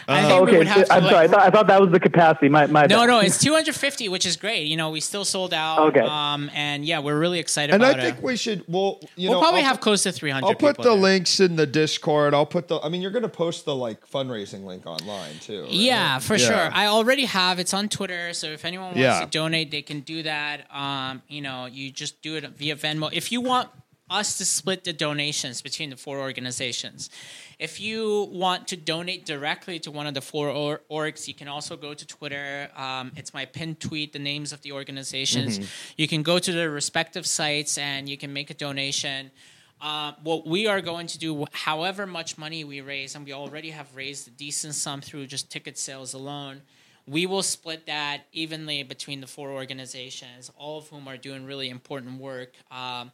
I think Oh, we okay, would have to, I'm like, sorry. I thought, I thought that was the capacity. My my No, bad. no, it's 250, which is great. You know, we still sold out. Okay. Um, and yeah, we're really excited And I think it. we should. Well, you We'll know, probably I'll have close to 300. I'll put the there. links in the Discord. I'll put the. I mean, you're going to post the like fundraising link online too. right? Yeah, for Yeah. sure. I already have. It's on Twitter, so if anyone wants Yeah. to donate, they can do that. Um, you know, you just do it via Venmo. If you want us to split the donations between the four organizations, if you want to donate directly to one of the four or- orgs, you can also go to Twitter. Um, it's my pinned tweet, the names of the organizations. You can go to their respective sites and you can make a donation. Uh, what we are going to do, however much money we raise, and we already have raised a decent sum through just ticket sales alone, we will split that evenly between the four organizations, all of whom are doing really important work um,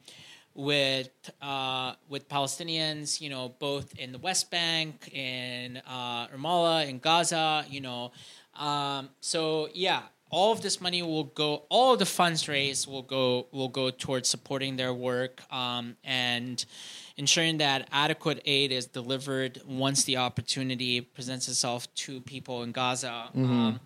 with uh, with Palestinians, you know, both in the West Bank, in uh, Ramallah, in Gaza, you know. Um, so yeah, all of this money will go all of the funds raised will go will go towards supporting their work um, and ensuring that adequate aid is delivered once the opportunity presents itself to people in gaza um,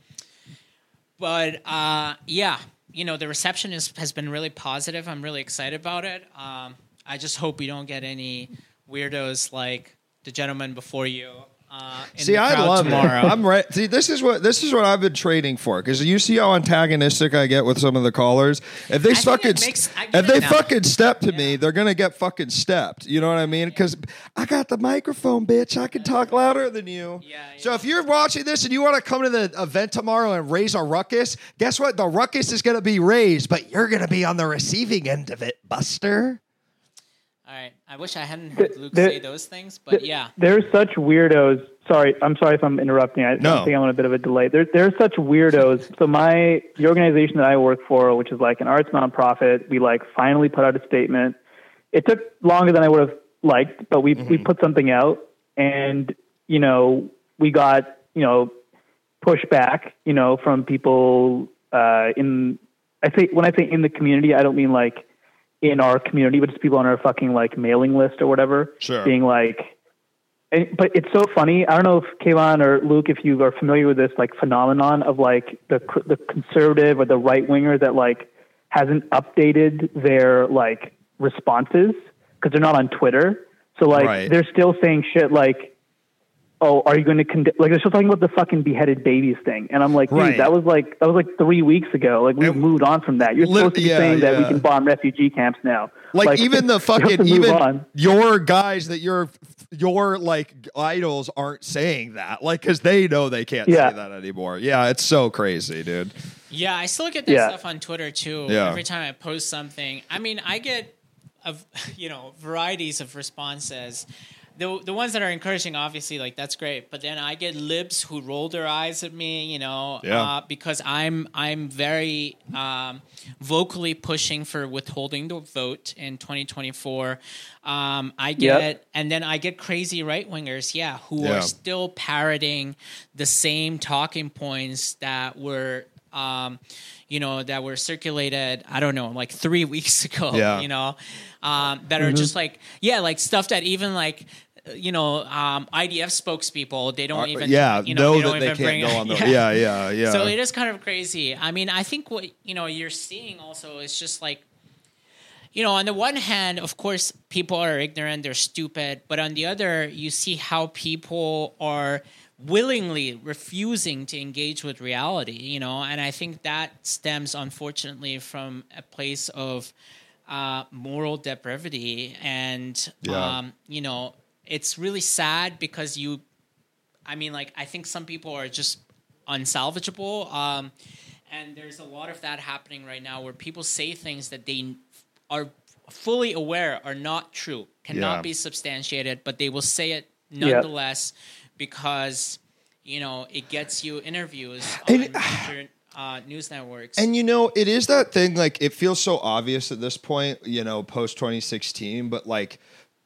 but uh, yeah you know the reception is, has been really positive. I'm really excited about it. Um, i just hope we don't get any weirdos like the gentleman before you uh, See, I love tomorrow it. I'm right. See, this is what this is what I've been training for. Because you see how antagonistic I get with some of the callers. If they think fucking, makes- if they now. fucking step to me, they're gonna get fucking stepped. You know what I mean? Because I got the microphone, bitch. I can talk louder than you. Yeah, So if you're watching this and you want to come to the event tomorrow and raise a ruckus, guess what? The ruckus is gonna be raised, but you're gonna be on the receiving end of it, Buster. All right. I wish I hadn't heard Luke there- say those things, but yeah. There's such weirdos. Sorry, I'm sorry if I'm interrupting. I, No. I think I'm on a bit of a delay. There, there's such weirdos. So my the organization that I work for, which is like an arts nonprofit, we like finally put out a statement. It took longer than I would have liked, but we we put something out, and you know we got you know pushback, you know, from people uh, in I say when I say in the community, I don't mean like in our community, but just people on our fucking like mailing list or whatever. Sure. Being like, and, but it's so funny. I don't know if Keyvan or Luke, if you are familiar with this like phenomenon of like the the conservative or the right winger that like hasn't updated their like responses because they're not on Twitter. So like Right. they're still saying shit like, "Oh, are you going to con-? like?" They're still talking about the fucking beheaded babies thing, and I'm like, dude, Right. that was like that was like three weeks ago. Like we've And- moved on from that. You're Lit- supposed to be yeah, saying that we can bomb refugee camps now. Like, even the fucking to even on. your guys that your your like idols aren't saying that like because they know they can't Yeah. say that anymore. Yeah, it's so crazy, dude. Yeah, I still get that Yeah. stuff on Twitter too. Yeah. Every time I post something, I mean, I get, of you know, varieties of responses. The the ones that are encouraging, obviously, like that's great. But then I get libs who roll their eyes at me, you know, Yeah. uh, because I'm I'm very um, vocally pushing for withholding the vote in 2024. Um, I get, and then I get crazy right wingers, yeah, who Yeah. are still parroting the same talking points that were um, you know, that were circulated, I don't know, like three weeks ago, Yeah. you know, um, that are just like, yeah, like stuff that even like, you know, um, IDF spokespeople, they don't even, yeah, you know, know they don't that they even can't bring go on the yeah, yeah, yeah. So it is kind of crazy. I mean, I think what you know you're seeing also is just like, you know, on the one hand, of course, people are ignorant, they're stupid, but on the other, you see how people are willingly refusing to engage with reality. You know, and I think that stems, unfortunately, from a place of uh, moral depravity, and Yeah. um, you know, it's really sad because you I mean, like I think some people are just unsalvageable, um, and there's a lot of that happening right now where people say things that they are fully aware are not true, cannot Yeah. be substantiated, but they will say it nonetheless because you know it gets you interviews And- on major uh, news networks. And you know, it is that thing. Like, it feels so obvious at this point. You know, post 2016, but like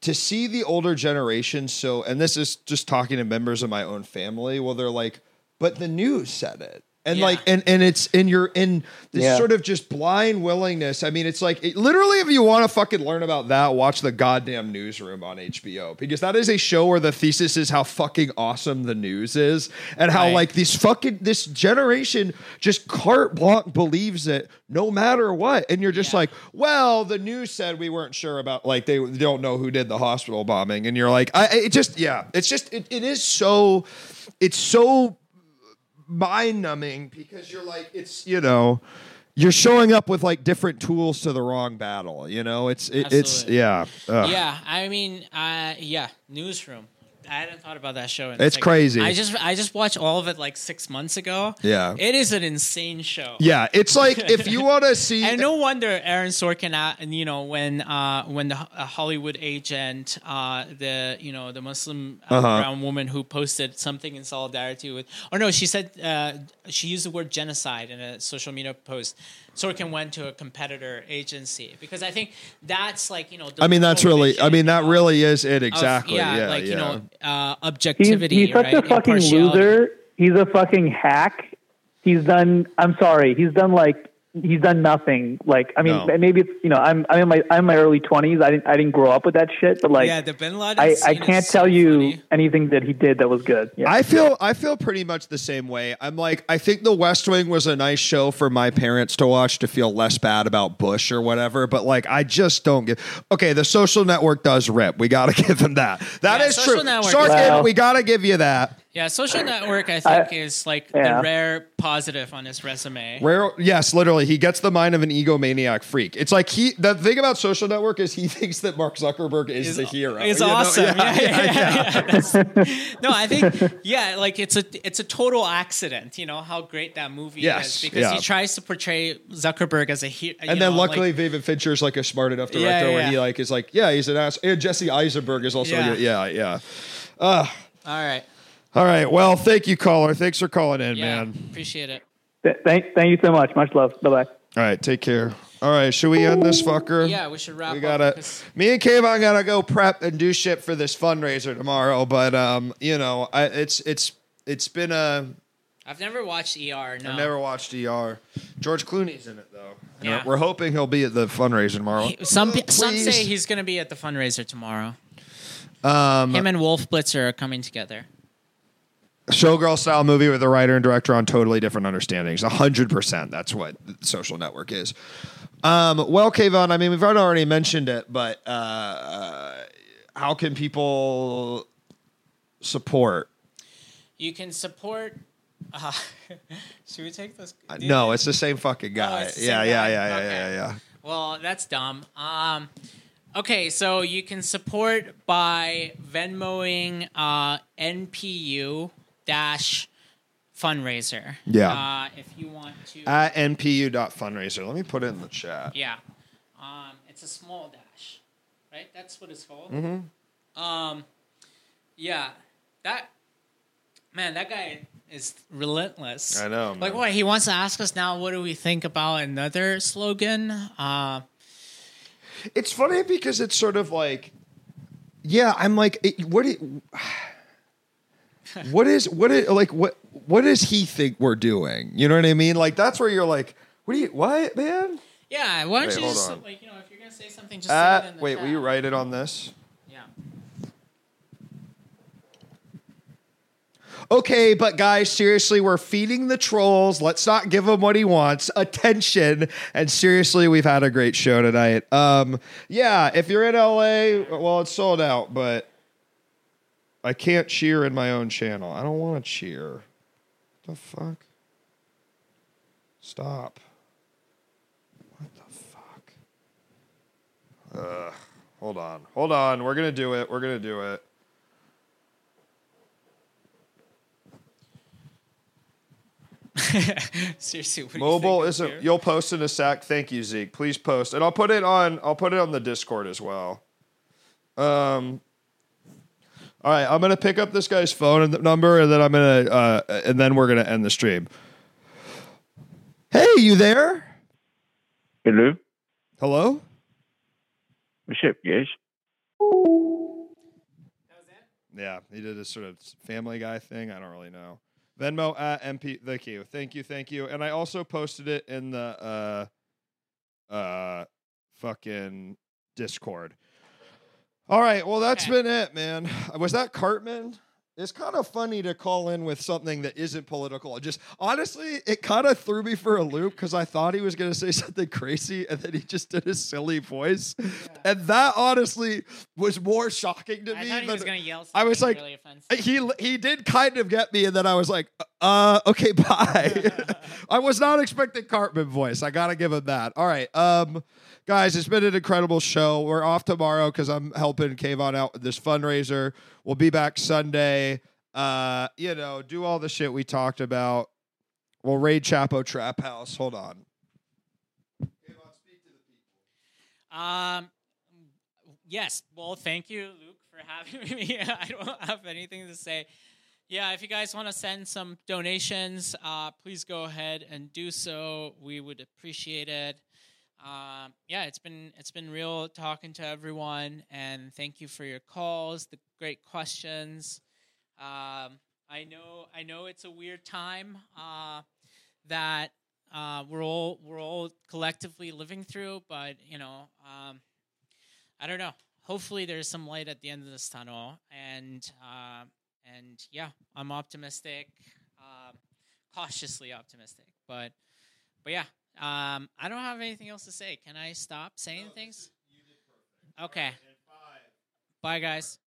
to see the older generation. So, and this is just talking to members of my own family. Well, they're like, but the news said it. And Yeah. like, and and it's and you're in this Yeah. sort of just blind willingness. I mean, it's like it, literally, if you want to fucking learn about that, watch the goddamn newsroom on HBO because that is a show where the thesis is how fucking awesome the news is and how Right. like this fucking this generation just carte blanche believes it no matter what and you're just Yeah. like well the news said we weren't sure about like they don't know who did the hospital bombing and you're like i it just yeah it's just it, it is so it's so mind numbing because you're like it's you know you're showing up with like different tools to the wrong battle you know it's it, it's Absolutely. yeah Ugh. yeah, I mean, uh, yeah, newsroom. I hadn't thought about that show. in It's crazy. I just I just watched all of it like six months ago. Yeah. it is an insane show. yeah it's like if you want to see And no wonder Aaron Sorkin, uh, and you know, when uh, when the uh, Hollywood agent, uh, the you know the Muslim uh, Uh-huh. brown woman who posted something in solidarity with, or no, she said uh, she used the word genocide in a social media post. Sorkin went to a competitor agency because I think that's like you know. the i mean that's really i mean that really is it of- exactly yeah, yeah like you know, uh, He's, objectivity. he's such right? a fucking loser. He's a fucking hack. He's done. I'm sorry. He's done like he's done nothing. Like I mean, No. maybe it's you know I'm I'm in my I'm in my early 20s. I didn't I didn't grow up with that shit. But like yeah, the Bin Laden. I I can't is tell so you funny. anything that he did that was good. Yeah. I feel I feel pretty much the same way. I'm like I think The West Wing was a nice show for my parents to watch to feel less bad about Bush or whatever, but like I just don't get Okay, The Social Network does rip. We got to give them that. That Yeah, is true. Network Sorkin, is- Well- we got to give you that. Yeah, social network I think is like yeah. the rare positive on his resume. Rare, yes, literally, he gets the mind of an egomaniac freak. It's like he. The thing about Social Network is he thinks that Mark Zuckerberg is, Is- the hero. Is you awesome. Yeah, Yeah, yeah, yeah, yeah, yeah. No, I think yeah, like it's a it's a total accident. You know how great that movie Yes, is because yeah. he tries to portray Zuckerberg as a hero. And then luckily, David Fincher's like a smart enough director Yeah, yeah, where he like is like, yeah, he's an ass. And Jesse Eisenberg is also, Yeah. yeah, yeah. all right, All right. Well, thank you, caller. Thanks for calling in, yeah, man. appreciate it. Th- thank thank you so much. Much love. Bye bye. All right. Take care. All right. Should we end this fucker? Yeah, we should wrap. We gotta. because- Me and Keyvan gotta go prep and do shit for this fundraiser tomorrow. But um, you know, I, it's it's it's been a I've never watched ER. No, I never watched ER. George Clooney's in it though. Yeah. We're hoping he'll be at the fundraiser tomorrow. He- Some pe- some say he's going to be at the fundraiser tomorrow. Um, Him and Wolf Blitzer are coming together. Showgirl style movie with a writer and director on totally different understandings. hundred percent. That's what social network is. Um, well, Keyvan, I mean, we've already mentioned it, but uh, uh, how can people support? You can support. Uh, should we take this? Uh, no, it's the same fucking guy. it's the yeah, same yeah, guy? yeah, yeah, Okay. yeah, yeah. Well, that's dumb. Um, okay, so you can support by Venmoing uh, NPU dash fundraiser. Yeah. Uh, if you want to. At npu.fundraiser. Let me put it in the chat. yeah. Um, it's a small dash, right? That's what it's called. Mm-hmm. Um, yeah, that man, that guy is relentless. I know, Like what he wants to ask us now. What do we think about another slogan? Uh, It's funny because it's sort of like, yeah, I'm like, it, what? Do, what is what is like what what does he think we're doing? You know what I mean? Like that's where you're like, what do you what man? yeah. Why don't Wait, you just on. like you know if you're gonna say something, just say it Uh, in the wait, chat. will you write it on this? Yeah. Okay, but guys, seriously, we're feeding the trolls. Let's not give him what he wants. Attention. And seriously, we've had a great show tonight. Um, yeah, if you're in LA, well, it's sold out, but I can't cheer in my own channel. I don't want to cheer. The fuck? Stop. What the fuck? Ugh. Hold on. Hold on. We're gonna do it. We're gonna do it. Seriously, what Mobile isn't. here? You'll post in a sec. Thank you, Zeke. Please post, and I'll put it on. I'll put it on the Discord as well. Um. All right, I'm gonna pick up this guy's phone and number, and then I'm gonna, uh, and then we're gonna end the stream. Hey, you there? Hello? Hello. What's up, guys? Yeah, he did a sort of Family Guy thing. I don't really know. Venmo at MP. Thank you, thank you, thank you. And I also posted it in the uh, uh, fucking Discord. All right, well that's been it, man. Was that Cartman? It's kind of funny to call in with something that isn't political. Just honestly, it kind of threw me for a loop because I thought he was going to say something crazy, and then he just did a silly voice, and that honestly was more shocking to I me. thought he was gonna yell. I was like, really offensive. he he did kind of get me, and then I was like, uh, okay, bye. I was not expecting Cartman voice. I gotta give him that. All right, um, guys, it's been an incredible show. We're off tomorrow because I'm helping Keyvan out with this fundraiser. We'll be back Sunday. Uh, you know, do all the shit we talked about. We'll raid Chapo Trap House. Hold on. Um, yes. Well, thank you, Luke, for having me. I don't have anything to say. Yeah, if you guys want to send some donations, uh, please go ahead and do so. We would appreciate it. Um, yeah, it's been it's been real talking to everyone, and thank you for your calls, the great questions. Um, I know I know it's a weird time uh, that uh, we're all we're all collectively living through, but you know, um, I don't know. Hopefully, there's some light at the end of this tunnel, and uh, and yeah, I'm optimistic, um, cautiously optimistic, but but yeah, um, I don't have anything else to say. Can I stop saying things? Okay. Bye, guys.